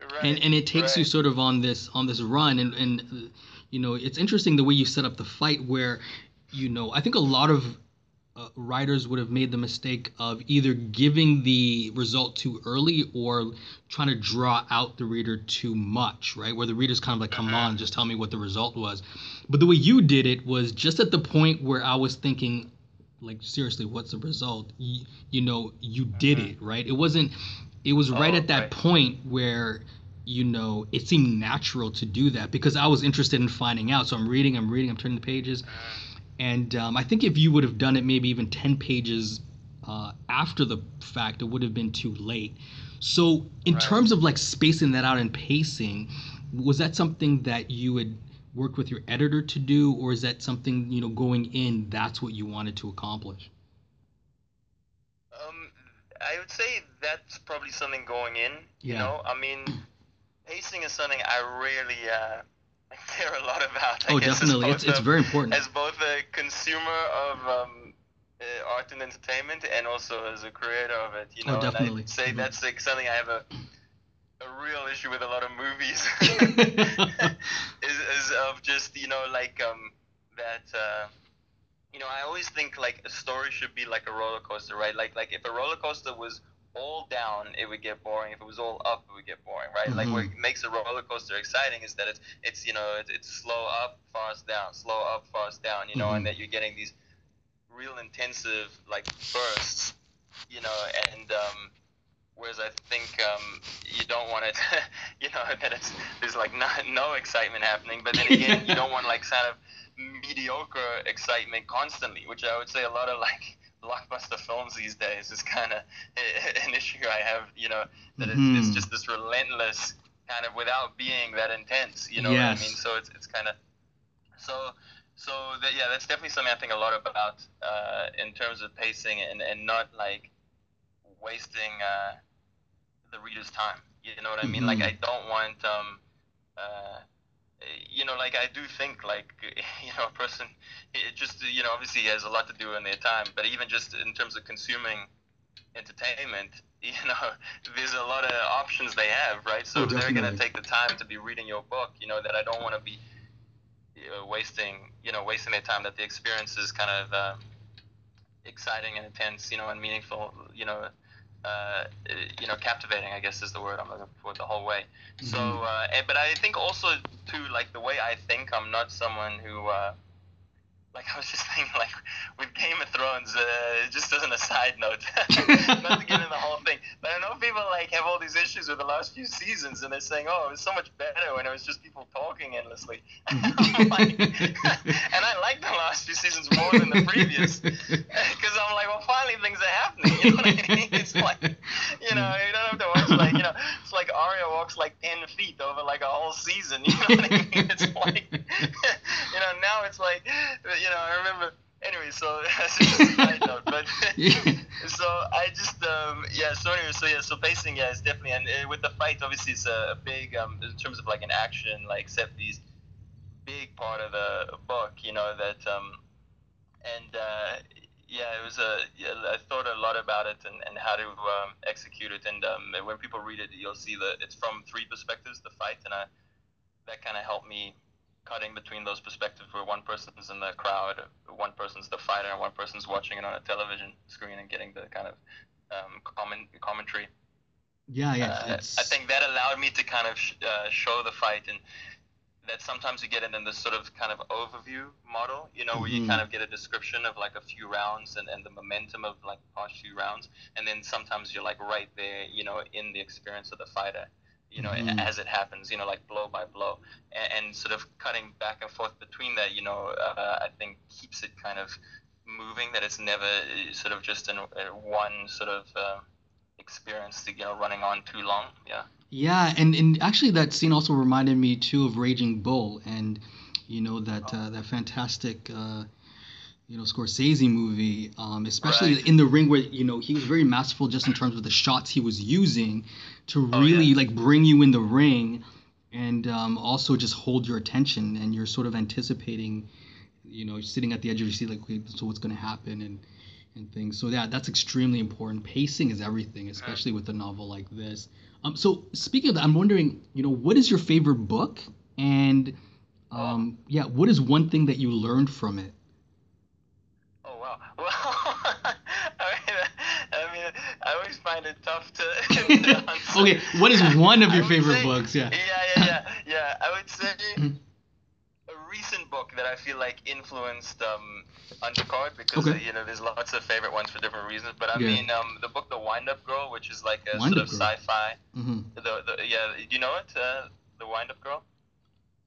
right and and it takes right. you sort of on this on this run, and and you know, it's interesting the way you set up the fight, where you know, I think a lot of uh, writers would have made the mistake of either giving the result too early or trying to draw out the reader too much, right? Where the reader's kind of like, come on, just tell me what the result was. But the way you did it was just at the point where I was thinking, like seriously what's the result you, you know you did mm-hmm. it right it wasn't it was right oh, at that right. point where you know it seemed natural to do that because i was interested in finding out so i'm reading i'm reading i'm turning the pages mm-hmm. and um, i think if you would have done it maybe even 10 pages uh, after the fact, it would have been too late. So, in Right. terms of like spacing that out and pacing, was that something that you had worked with your editor to do, or is that something you know going in that's what you wanted to accomplish? Um, I would say that's probably something going in. Yeah. You know, I mean, pacing is something I really uh, care a lot about. I Oh, definitely, it's it's a- very important. As both a consumer of um, uh, art and entertainment, and also as a creator of it. You Oh, know, definitely. and I'd say Mhm. that's like something I have a a real issue with a lot of movies. is, is of just you know like um that uh, you know I always think like a story should be like a roller coaster, right? Like like if a roller coaster was all down, it would get boring. If it was all up, it would get boring, right? Like what Mhm. makes a roller coaster exciting is that it's it's you know it's, it's slow up, fast down, slow up, fast down, you know, Mhm. and that you're getting these real intensive like bursts, you know, and um, whereas I think um, you don't want it, you know, that it's there's like no, no excitement happening, but then again, you don't want like kind of mediocre excitement constantly, which I would say a lot of like blockbuster films these days is kind of an issue I have, you know, that it's, it's just this relentless kind of without being that intense, you know what I mean? So it's it's kind of so so that yeah, that's definitely something I think a lot about uh, in terms of pacing and and not like wasting uh, the reader's time. You know what I mean? Like Mhm. I don't want um uh you know like I do think like you know a person it just you know obviously has a lot to do in their time, but even just in terms of consuming entertainment. You know, there's a lot of options they have, right? So Oh, if they're gonna take the time to be reading your book, you know, that I don't want to be wasting, you know, wasting their time. That the experience is kind of uh, exciting and intense, you know, and meaningful, you know, uh, you know, captivating. I guess is the word I'm looking for the whole way. So, Mhm. uh, but I think also too, like the way I think, I'm not someone who. Like I was just thinking, like with Game of Thrones, uh, just as an aside note, not to get into the whole thing, but I know people like have all these issues with the last few seasons, and they're saying, "Oh, it was so much better when it was just people talking endlessly." Like, and I like the last few seasons more than the previous, because I'm like, well, finally things are happening. You know what I mean? It's like, you know, you don't have to watch like, you know, it's like Arya walks like ten feet over like a whole season. You know what I mean? It's like, you know, now it's like, you know, I remember. Anyway, so that's just a side note, but Yeah. so I just um yeah so anyway so yeah so pacing yeah it's definitely and uh, with the fight obviously it's a, a big um in terms of like an action like set piece big part of the book you know that um and uh yeah it was a yeah, I thought a lot about it and, and how to um, execute it and um when people read it you'll see that it's from three perspectives the fight and I that kind of helped me cutting between those perspectives where one person's in the crowd, one person's the fighter, and one person's watching it on a television screen and getting the kind of um, comment, commentary. yeah, yeah. Uh, I think that allowed me to kind of sh- uh, show the fight and that sometimes you get it in this sort of kind of overview model, you know, where you Mhm. kind of get a description of like a few rounds and, and the momentum of like past few rounds. And then sometimes you're like right there, you know, in the experience of the fighter, you know, Mhm. as it happens, you know, like blow by blow. And, and sort of cutting back and forth between that, you know, uh, I think keeps it kind of moving, that it's never uh, sort of just in one sort of uh, experience, to, you know, running on too long. Yeah. Yeah, and, and actually that scene also reminded me too of Raging Bull and you know that uh, that fantastic uh, you know Scorsese movie, um, especially Right. in the ring where you know he was very masterful just in terms of the shots he was using to Oh, really yeah. like bring you in the ring and um, also just hold your attention and you're sort of anticipating you know sitting at the edge of your seat like okay, so what's going to happen and and things. So yeah, that's extremely important. Pacing is everything, especially with a novel like this. Um, so speaking of that, I'm wondering, you know, what is your favorite book, and um, yeah, what is one thing that you learned from it? Wow. Well, I mean, I mean, I always find it tough to. Okay, what is one of your favorite say- books? Yeah. Yeah, yeah, yeah, yeah. I would say Mhm. a recent book that I feel like influenced um, Undercard because Okay. you know there's lots of favorite ones for different reasons. But I Yeah. mean, um, the book The Wind Up Girl, which is like a Wind sort of Girl. sci-fi. hmm The, the yeah, you know it? Uh, the Wind Up Girl.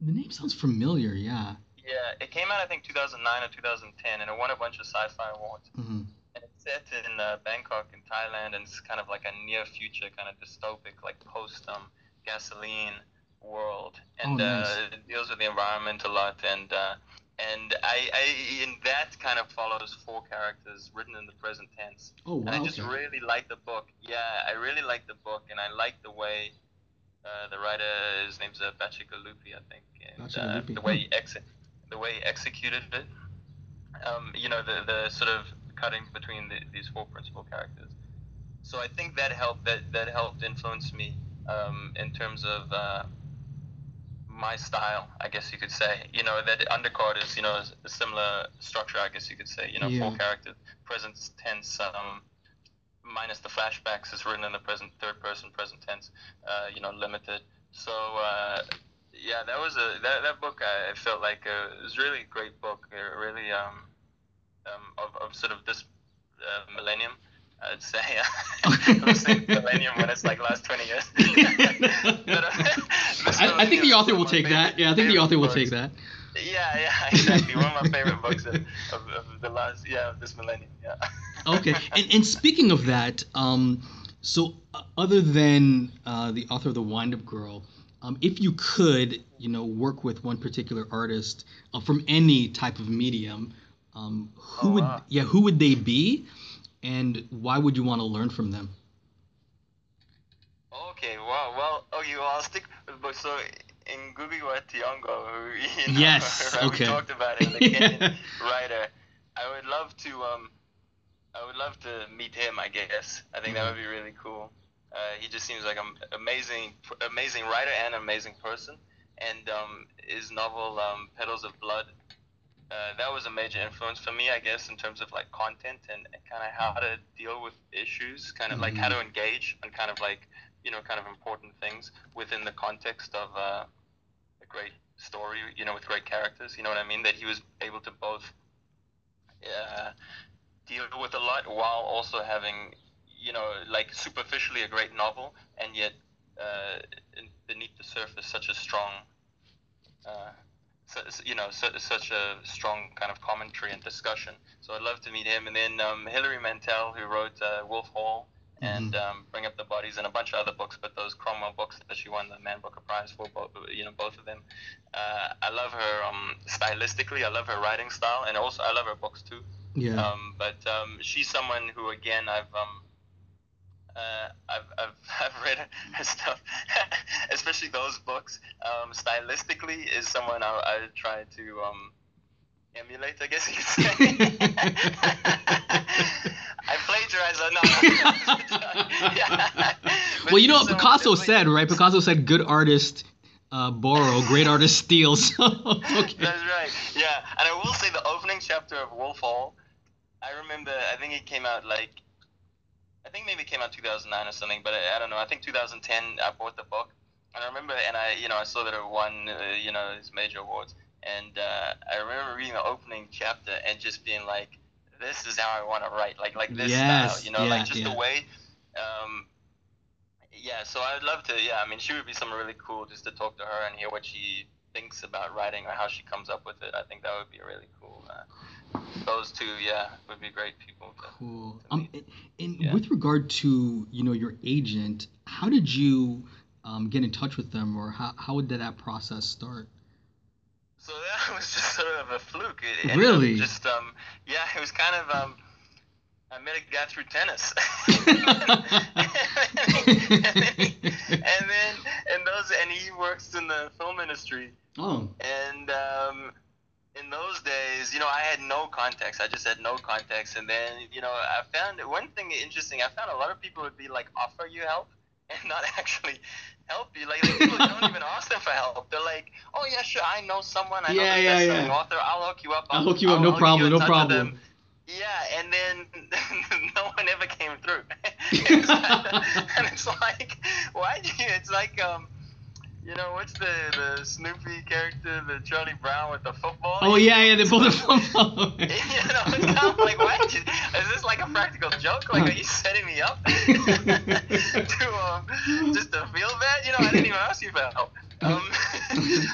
The name sounds familiar. Yeah. Yeah, it came out I think 2009 or 2010, and it won a bunch of sci-fi awards. hmm and it's set in uh, Bangkok in Thailand, and it's kind of like a near future, kind of dystopic, like post um, gasoline world, and Oh, nice. uh, it deals with the environment a lot, and uh, and I, I in that kind of follows four characters written in the present tense. Oh wow! And I just Okay. really like the book. Yeah, I really like the book, and I like the way uh, the writer, his name's uh, Bacigalupi, I think, and uh, the way hmm. he ex- the way he executed it. Um, you know, the the sort of cutting between the, these four principal characters. So I think that helped. That that helped influence me um, in terms of. Uh, my style, I guess you could say. You know, that undercard is, you know, a similar structure, I guess you could say. You know, Yeah. four characters, present tense, um, minus the flashbacks is written in the present, third person, present tense, uh, you know, limited. So, uh, yeah, that was a, that, that book I felt like uh, it was really a great book. Really, um, um, of, of sort of this uh, millennium. I'd say saying millennium when it's like last 20 years. But, uh, I, I think the author will take that. Yeah, I think the favorite author will books. take that. Yeah, yeah, exactly. One of my favorite books of, of, of the last, yeah, of this millennium. Yeah. Okay. And, and speaking of that, um, so uh, other than uh, the author of The Wind Up Girl, um, if you could, you know, work with one particular artist uh, from any type of medium, um, who Oh, would, wow. yeah, who would they be, and why would you want to learn from them? Okay, wow. Well, okay, well, I'll stick with books. So, in Gugi wa Tiongo, who, you know, Yes, right, okay. we talked about him, the Kenyan writer, I would love to, um, I would love to meet him, I guess. I think that would be really cool. Uh, he just seems like an amazing, amazing writer and amazing person. And um, his novel, um, Petals of Blood, uh, that was a major influence for me, I guess, in terms of like content and, and kind of how to deal with issues, kind of like how to engage on kind of like, you know, kind of important things within the context of uh, a great story, you know, with great characters. You know what I mean? That he was able to both uh, deal with a lot while also having, you know, like superficially a great novel, and yet uh, beneath the surface such a strong, uh, you know, su- such a strong kind of commentary and discussion. So I'd love to meet him, and then um, Hilary Mantel, who wrote uh, Wolf Hall. And um, bring up the bodies and a bunch of other books, but those Cromwell books that she won the Man Booker Prize for, both, you know, both of them. Uh, I love her um, stylistically. I love her writing style, and also I love her books too. Yeah. Um, but um, she's someone who, again, I've um, uh, I've, I've, I've read her stuff, especially those books. Um, stylistically, is someone I, I try to um, emulate, I guess you could say. I plagiarize her. No. yeah. Well, you know what someone Picasso definitely- said, right? Picasso said, "Good artist uh, borrow, great artist steal." So, okay. That's right. Yeah, and I will say the opening chapter of Wolf Hall. I remember. I think it came out like. I think maybe it came out 2009 or something, but I, I don't know. I think 2010 I bought the book, and I remember, and I, you know, I saw that it won, uh, you know, its major awards, and uh, I remember reading the opening chapter and just being like, "This is how I want to write, like like this Yes, style, you know, yeah, like just yeah. the way." Um, yeah, so I'd love to. Yeah, I mean, she would be someone really cool just to talk to her and hear what she thinks about writing or how she comes up with it. I think that would be really cool. Uh, those two, yeah, would be great people. To, Cool. to Um, and, and Yeah. with regard to you know your agent, how did you um, get in touch with them, or how how did that process start? So that was just sort of a fluke. It Really? Just um, yeah, it was kind of um. I met a guy through tennis, and then, and then and those and he works in the film industry. oh, And um, in those days, you know, I had no context. I just had no context. And then, you know, I found one thing interesting. I found a lot of people would be like offer you help and not actually help you. Like, people don't even ask them for help. They're like, oh yeah, sure, I know someone. I know Yeah, the yeah, best-selling author. I'll hook you up. I'll hook you up, no problem, no problem. Yeah, and then no one ever came through. and it's like, why do you? It's like, um, you know, what's the the Snoopy character, the Charlie Brown with the football? oh yeah, yeah, they pulled it from. you know, of like, you, is this like a practical joke? Like, are you setting me up to um, just to feel bad? You know, I didn't even ask you for help. Um,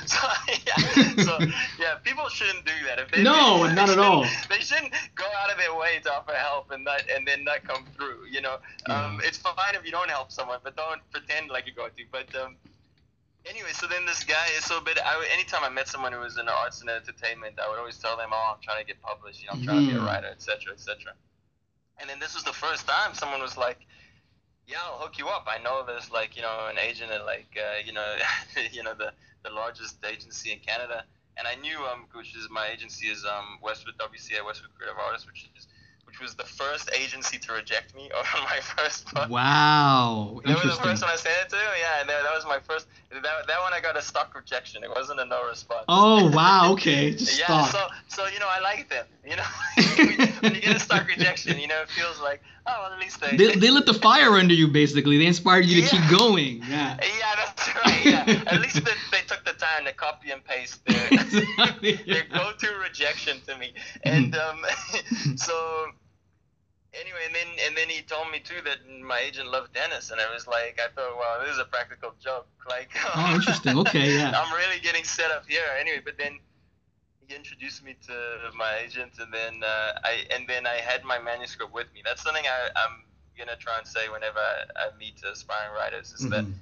so yeah, so yeah, people shouldn't do that. If they, No, they not at all. They shouldn't go out of their way to offer help and not and then not come through. You know, um, it's fine if you don't help someone, but don't pretend like you're going to. But um, anyway, so then this guy is so bit. I, anytime I met someone who was in the arts and entertainment, I would always tell them, "Oh, I'm trying to get published. You know, I'm trying to be a Mhm. writer, etc., etc." And then this was the first time someone was like, "Yeah, I'll hook you up. I know there's like you know an agent at like uh, you know you know the the largest agency in Canada." And I knew um which is my agency is um Westwood WCA Westwood Creative Artists, which is which was the first agency to reject me on my first book. Wow. That was the first one I sent it to. Yeah, and that, that was my first. That, that one I got a stock rejection. It wasn't a no response. Oh wow. Okay. Just yeah. stop. So so you know I like them. You know when you get a stock rejection, you know it feels like oh well at least they. They, they lit the fire under you basically. They inspired you to Yeah. keep going. Yeah. yeah, that's right. Yeah, at least they, they took the time to copy and paste their, Exactly, their go-to rejection to me, and um, so anyway, and then and then he told me too that my agent loved Dennis, and I was like, I thought, wow, this is a practical joke. Like, Oh, interesting. Okay, yeah. I'm really getting set up here. Anyway, but then he introduced me to my agent, and then uh, I and then I had my manuscript with me. That's something I, I'm gonna try and say whenever I, I meet aspiring writers is that Mhm.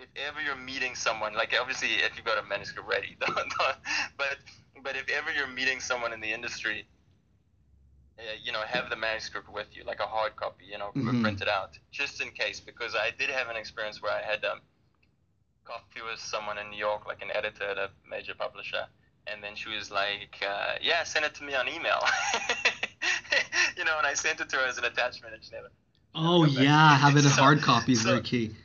if ever you're meeting someone, like obviously if you've got a manuscript ready, don't, don't, but but if ever you're meeting someone in the industry, uh, you know, have the manuscript with you, like a hard copy, you know, Mhm. printed out, just in case, because I did have an experience where I had um, coffee with someone in New York, like an editor at a major publisher, and then she was like, uh, "Yeah, send it to me on email," you know, and I sent it to her as an attachment, and she never. Oh yeah, having a So- hard copy is so- very key.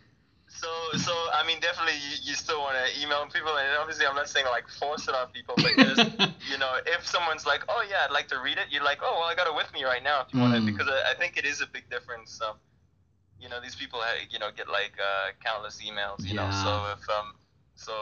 So, so I mean, definitely, you, you still want to email people, and obviously, I'm not saying like force it on people, but just you know, if someone's like, "Oh yeah, I'd like to read it," you're like, "Oh well, I got it with me right now if you want Mm. it," because I, I think it is a big difference. Um, you know, these people, you know, get like uh, countless emails. You know, so if um, so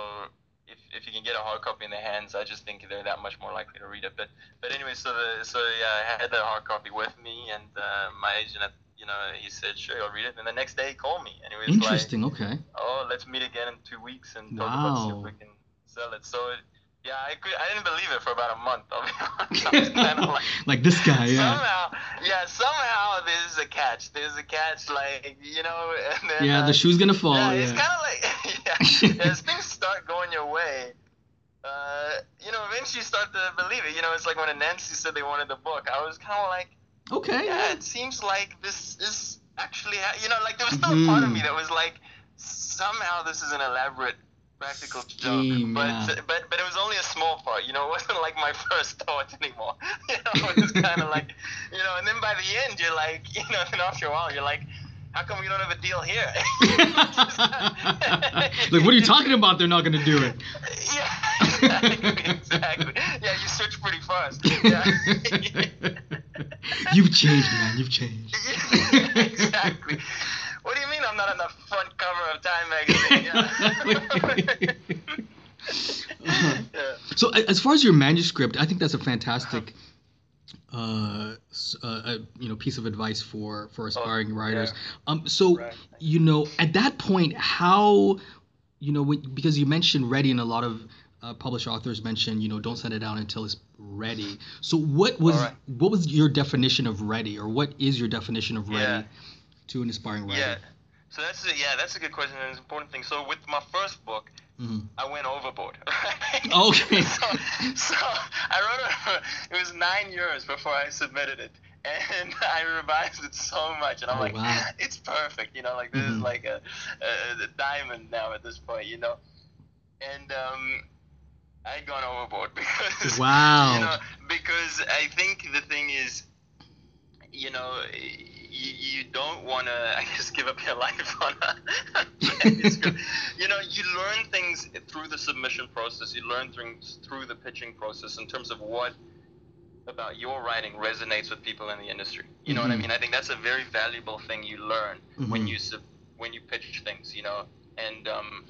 if, if you can get a hard copy in their hands, I just think they're that much more likely to read it. But but anyway, so the so yeah, I had the hard copy with me, and uh, my agent, at, you know, he said, "Sure, I'll read it." And the next day, he called me, and he was like Interesting. Okay. oh, let's meet again in two weeks and talk about see if we can sell it. So, it, yeah, I could, I didn't believe it for about a month. I'll be honest. I was kind of like, like this guy. Yeah. somehow, yeah, somehow there's a catch. There's a catch, like you know, and then Yeah. uh, The shoe's gonna fall. yeah, Yeah. it's kind of like yeah, as things start going your way. Uh, you know, eventually you start to believe it. You know, it's like when Anansi said they wanted the book. I was kind of like, Okay. yeah, it seems like this is actually, ha- you know, like there was some mm-hmm. part of me that was like, somehow this is an elaborate practical Scheme, joke, but yeah. but but it was only a small part, you know, it wasn't like my first thought anymore. You know, it was kind of like, you know, and then by the end you're like, you know, then after a while you're like, how come we don't have a deal here? like, what are you talking about? They're not gonna do it. Yeah, exactly. Yeah, you switch pretty fast. Yeah. You've changed, man. You've changed. exactly. What do you mean I'm not on the front cover of Time magazine? Yeah. yeah. So, as far as your manuscript, I think that's a fantastic, uh, uh, you know, piece of advice for for aspiring writers. Um, so, Right. you know, at that point, how, you know, when, because you mentioned ready, and a lot of uh, published authors mention, you know, don't send it out until it's ready. So, what was Alright. what was your definition of ready, or what is your definition of ready Yeah. to an aspiring writer? Yeah. So that's a, yeah, that's a good question and it's an important thing. So with my first book, Mhm. I went overboard. Right? Okay. So, so I wrote it. It was nine years before I submitted it, and I revised it so much, and I'm Oh, like, wow. it's perfect. You know, like this is Mhm. like a, a, a diamond now at this point. You know, and um, I'd gone overboard because Wow. you know because I think the thing is, you know. You, you don't want to, I guess, give up your life on a you know, you learn things through the submission process. You learn things through the pitching process in terms of what about your writing resonates with people in the industry. You know what I Mhm. mean? I think that's a very valuable thing you learn when Mhm. you sub, when you pitch things. You know, and um,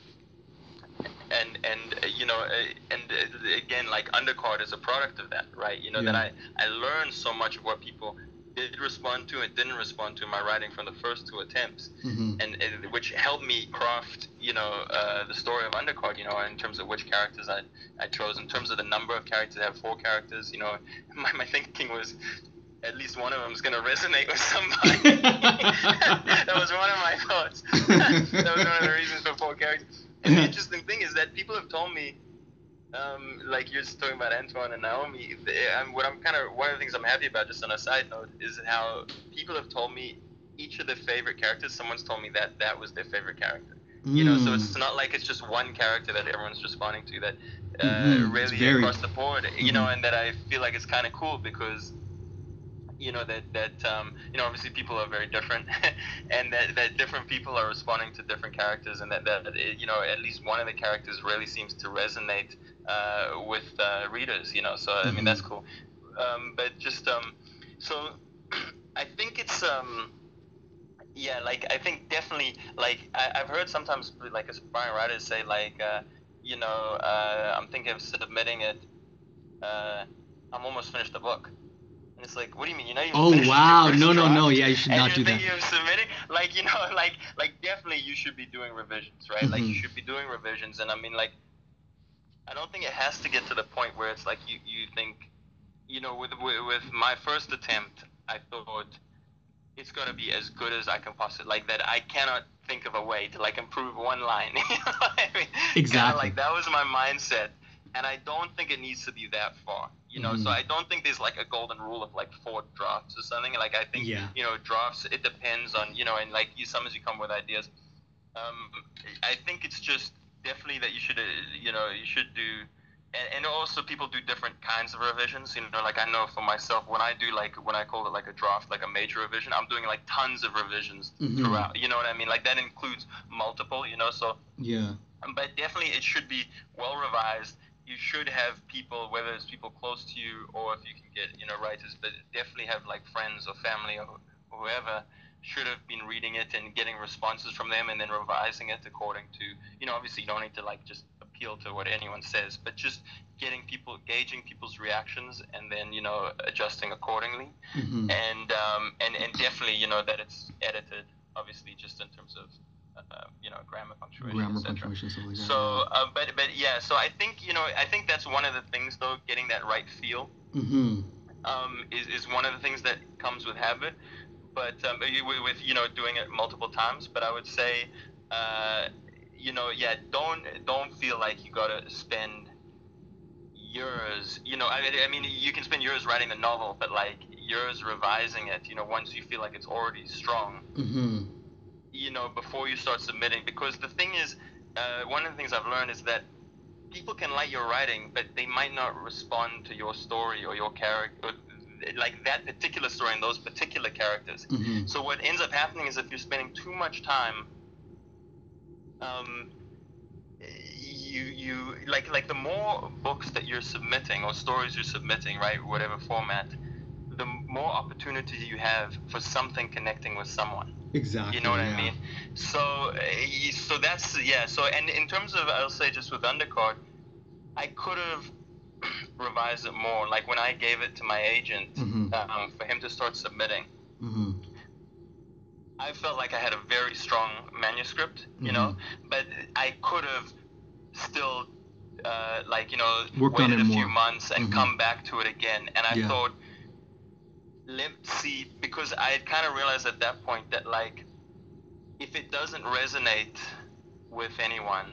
and and you know, uh, and uh, again, like undercard is a product of that, right? You know, that I I learned so much of what people did respond to and didn't respond to my writing from the first two attempts Mhm. and, and which helped me craft, you know, uh, the story of Undercard. You know, in terms of which characters I, I chose, in terms of the number of characters. I have four characters. You know, my, my thinking was, at least one of them is going to resonate with somebody. that was one of my thoughts. that was one of the reasons for four characters. And the interesting thing is that people have told me, um, like you're just talking about Antoine and Naomi. They, um, what I'm kind of one of the things I'm happy about, just on a side note, is how people have told me each of their favorite characters. Someone's told me that that was their favorite character. You know, so it's not like it's just one character that everyone's responding to. That uh, Mhm, really across the board. You know, Mhm. and that I feel like it's kind of cool because you know that that um, you know obviously people are very different and that, that different people are responding to different characters and that, that it, you know at least one of the characters really seems to resonate uh, with uh, readers you know so I mean that's cool. Um, but just um, so I think it's um, yeah like I think definitely like I, I've heard sometimes like aspiring writers say like uh, you know uh, I'm thinking of submitting it uh, I'm almost finished the book and it's like what do you mean you're not even Oh wow! No, no, no. Yeah, you should not do that. of submitting like you know like like definitely you should be doing revisions right like you Mhm. should be doing revisions and i mean like i don't think it has to get to the point where it's like you you think you know with with, with my first attempt i thought it's going to be as good as i can possibly like that i cannot think of a way to like improve one line you know what I mean? Kinda Exactly. like that was my mindset and i don't think it needs to be that far you know Mhm. so i don't think there's like a golden rule of like four drafts or something like i think Yeah. you know drafts it depends on you know and like you sometimes you come with ideas um i think it's just definitely that you should uh, you know you should do and, and also people do different kinds of revisions you know like i know for myself when i do like when i call it like a draft like a major revision i'm doing like tons of revisions Mhm. throughout you know what i mean like that includes multiple you know so Yeah. but definitely it should be well revised. You should have people, whether it's people close to you or if you can get, you know, writers, but definitely have like friends or family or whoever should have been reading it and getting responses from them and then revising it according to, you know, obviously you don't need to like just appeal to what anyone says, but just getting people, gauging people's reactions and then, you know, adjusting accordingly. Hmm and um, and and definitely you know that it's edited obviously just in terms of uh, you know grammar punctuation Grammar, punctuation, stuff like that. so uh, but but yeah so I think you know I think that's one of the things though getting that right feel hmm um, is, is one of the things that comes with habit. But um, with, you know doing it multiple times but I would say uh, you know yeah don't don't feel like you gotta spend years you know I, I mean you can spend years writing the novel but like years revising it you know once you feel like it's already strong. Hmm you know before you start submitting. Because the thing is uh, one of the things i've learned is that people can like your writing but they might not respond to your story or your character like that particular story and those particular characters. Hmm so what ends up happening is if you're spending too much time, um, you you like like the more books that you're submitting or stories you're submitting, right, whatever format, the more opportunity you have for something connecting with someone. Exactly. You know what yeah. I mean? So uh, so that's yeah. So and in terms of I'll say just with undercard, I could have revised it more. Like when I gave it to my agent Mhm. um, for him to start submitting. hmm I felt like I had a very strong manuscript, you know, Mm-hmm. but I could have still, uh, like, you know, Worked on waited it a few months and Mhm. come back to it again. And I Yeah. thought, let's see, because I had kind of realized at that point that, like, if it doesn't resonate with anyone,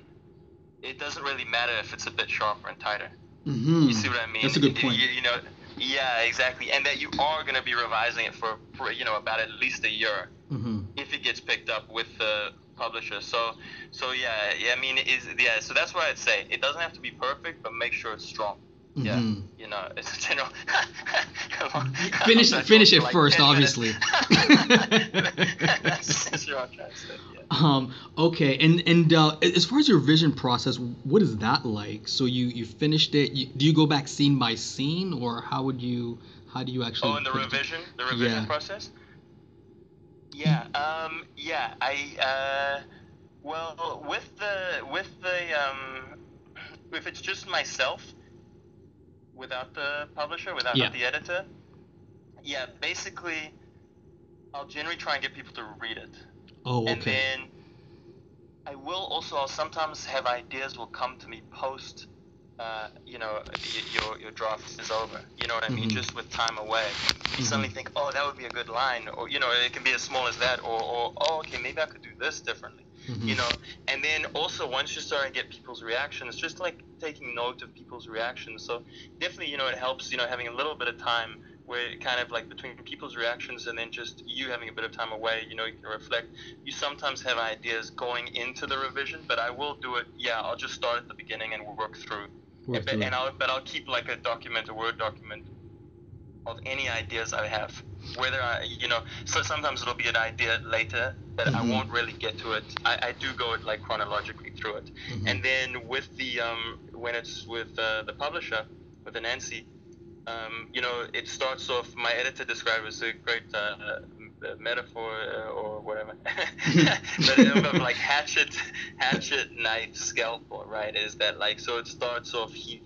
it doesn't really matter if it's a bit sharper and tighter. hmm You see what I mean? That's a good point. You, you know, yeah, exactly. And that you are going to be revising it for, for, you know, about at least a year hmm if it gets picked up with the publisher. So, so yeah, yeah. I mean, is yeah. So that's what I'd say. It doesn't have to be perfect, but make sure it's strong. Yeah, Mhm. you know, it's a general. Finish I'm not finish it like first, obviously. that's that's what I'm trying to say. Yeah. Um, okay, and and uh, as far as your vision process, what is that like? So you you finished it. You, do you go back scene by scene, or how would you how do you actually? Oh, and the put it revision, the revision Yeah. process. Yeah, um, yeah, I, uh, well, with the, with the, um, if it's just myself, without the publisher, without Yeah. the editor, yeah, basically, I'll generally try and get people to read it, Oh, okay. and then I will also, I'll sometimes have ideas will come to me post uh, you know, your your draft is over. You know what I mean? Mhm. Just with time away, you Mhm. suddenly think, oh, that would be a good line, or you know, it can be as small as that, or, or oh, okay, maybe I could do this differently. Mhm. You know, and then also once you start to get people's reactions, just like taking note of people's reactions. So definitely, you know, it helps. You know, having a little bit of time where it kind of like between people's reactions and then just you having a bit of time away, you know, you can reflect. You sometimes have ideas going into the revision, but I will do it. Yeah, I'll just start at the beginning and we'll work through. Work but, through. and I'll but I'll keep like a document, a word document of any ideas I have. Whether I, you know, so sometimes it'll be an idea later, but I Mhm. won't really get to it. I, I do go it like chronologically through it, Mhm. and then with the um, when it's with uh, the publisher, with the Anansi, um, you know, it starts off. My editor described it as a great uh, metaphor uh, or whatever, but it like hatchet, hatchet, knife, scalpel, right? Is that like so? It starts off he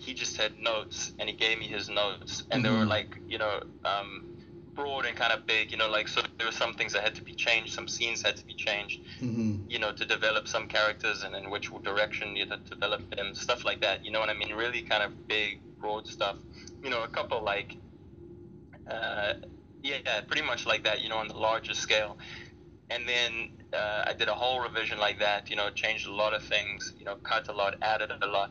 he just had notes and he gave me his notes and they were Mhm. like you know um, broad and kind of big you know like so there were some things that had to be changed some scenes had to be changed Mhm. you know to develop some characters and in which direction you had to develop them stuff like that you know what i mean really kind of big broad stuff you know a couple like uh, yeah pretty much like that you know on the larger scale and then uh, I did a whole revision like that. You know, changed a lot of things. You know, cut a lot, added a lot,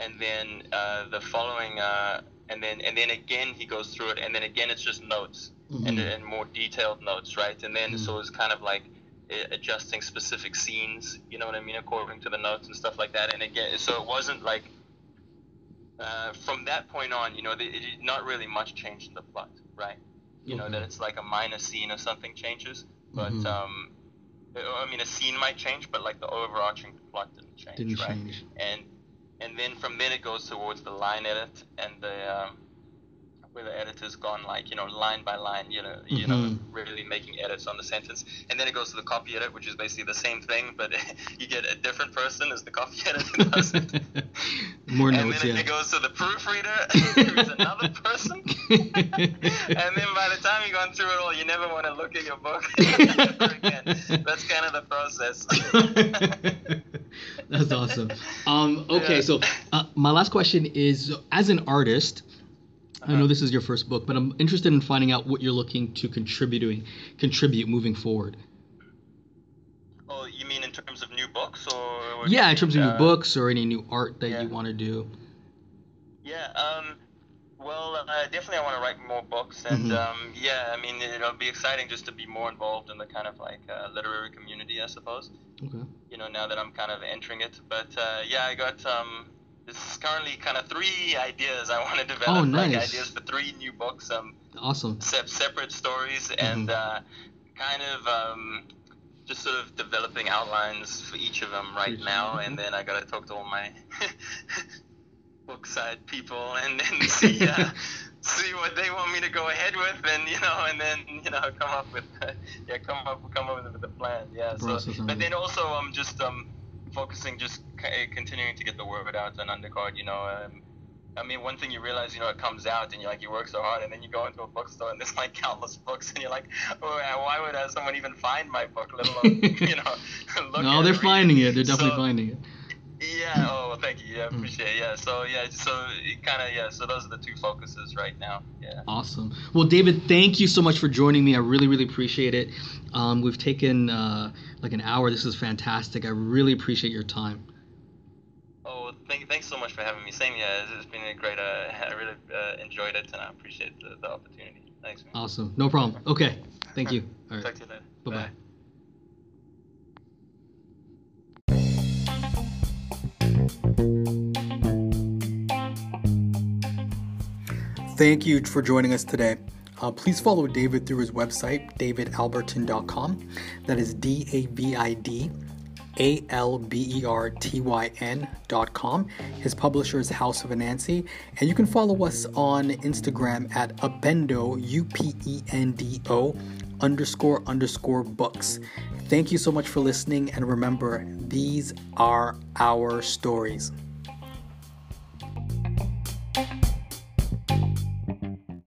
and then uh, the following, uh, and then and then again he goes through it, and then again it's just notes and, Mhm. and more detailed notes, right? And then Mhm. so it's kind of like uh, adjusting specific scenes. You know what I mean, according to the notes and stuff like that. And again, so it wasn't like. Uh, from that point on, you know, the, it, not really much changed in the plot, right? You know Okay. that it's like a minor scene or something changes, but Mhm. um, I mean a scene might change, but like the overarching plot didn't change, Didn't right? change. And and then from then it goes towards the line edit and the um, where the editor's gone like you know line by line, you know, you know, Mhm. really making edits on the sentence, and then it goes to the copy edit, which is basically the same thing, but you get a different person as the copy editor does it. More and notes, then yeah. it goes to the proofreader, who's another person. and then by the time you've gone through it all, you never want to look at your book ever again. That's kind of the process. That's awesome. Um, okay, Yeah. so uh, my last question is: as an artist, I know Uh-huh. this is your first book, but I'm interested in finding out what you're looking to contributing contribute moving forward. oh, you mean in terms of new books, or? Yeah, in terms of mean? new Uh, books or any new art that yeah. you want to do. Yeah. Um. Well, uh, definitely, I want to write more books, and Mhm. um, yeah, I mean, it'll be exciting just to be more involved in the kind of like uh, literary community, I suppose. Okay. you know, now that I'm kind of entering it. But uh, yeah, I got um, this is currently kind of three ideas I want to develop, Oh, like ideas for three new books, um, Awesome. se- separate stories, and Mhm. uh, kind of um, just sort of developing outlines for each of them right now. And then I got to talk to all my book side people and then see. Uh, See what they want me to go ahead with, and you know, and then you know, come up with, yeah, come up, come up with a plan, yeah. So, but um, then also I'm just um focusing, just c- continuing to get the word out on undercard. You know, um, I mean, one thing you realize, you know, it comes out and you're like, you work so hard, and then you go into a bookstore and there's like countless books, and you're like, oh, why would uh, someone even find my book, let alone, you know, no, they're it, finding it. They're definitely So- finding it. Yeah. Oh, well, thank you. Yeah, Mm. appreciate it. Yeah. So yeah. So it kind of yeah. So those are the two focuses right now. Yeah. Awesome. Well, David, thank you so much for joining me. I really, really appreciate it. Um, we've taken uh, like an hour. This is fantastic. I really appreciate your time. Oh, thank, thanks so much for having me. Same, yeah, it's, it's been a great. Uh, I really uh, enjoyed it, and I appreciate the, the opportunity. Thanks, man. Awesome. No problem. Okay. Thank you. All right. Talk to you later. Bye bye. Thank you for joining us today. Uh, please follow David through his website, davidalbertyn.com. That is D A V I D A L B E R T Y N.com. His publisher is House of Anansi. And you can follow us on Instagram at upendo, U P E N D O, underscore underscore books. Thank you so much for listening. And remember, these are our stories.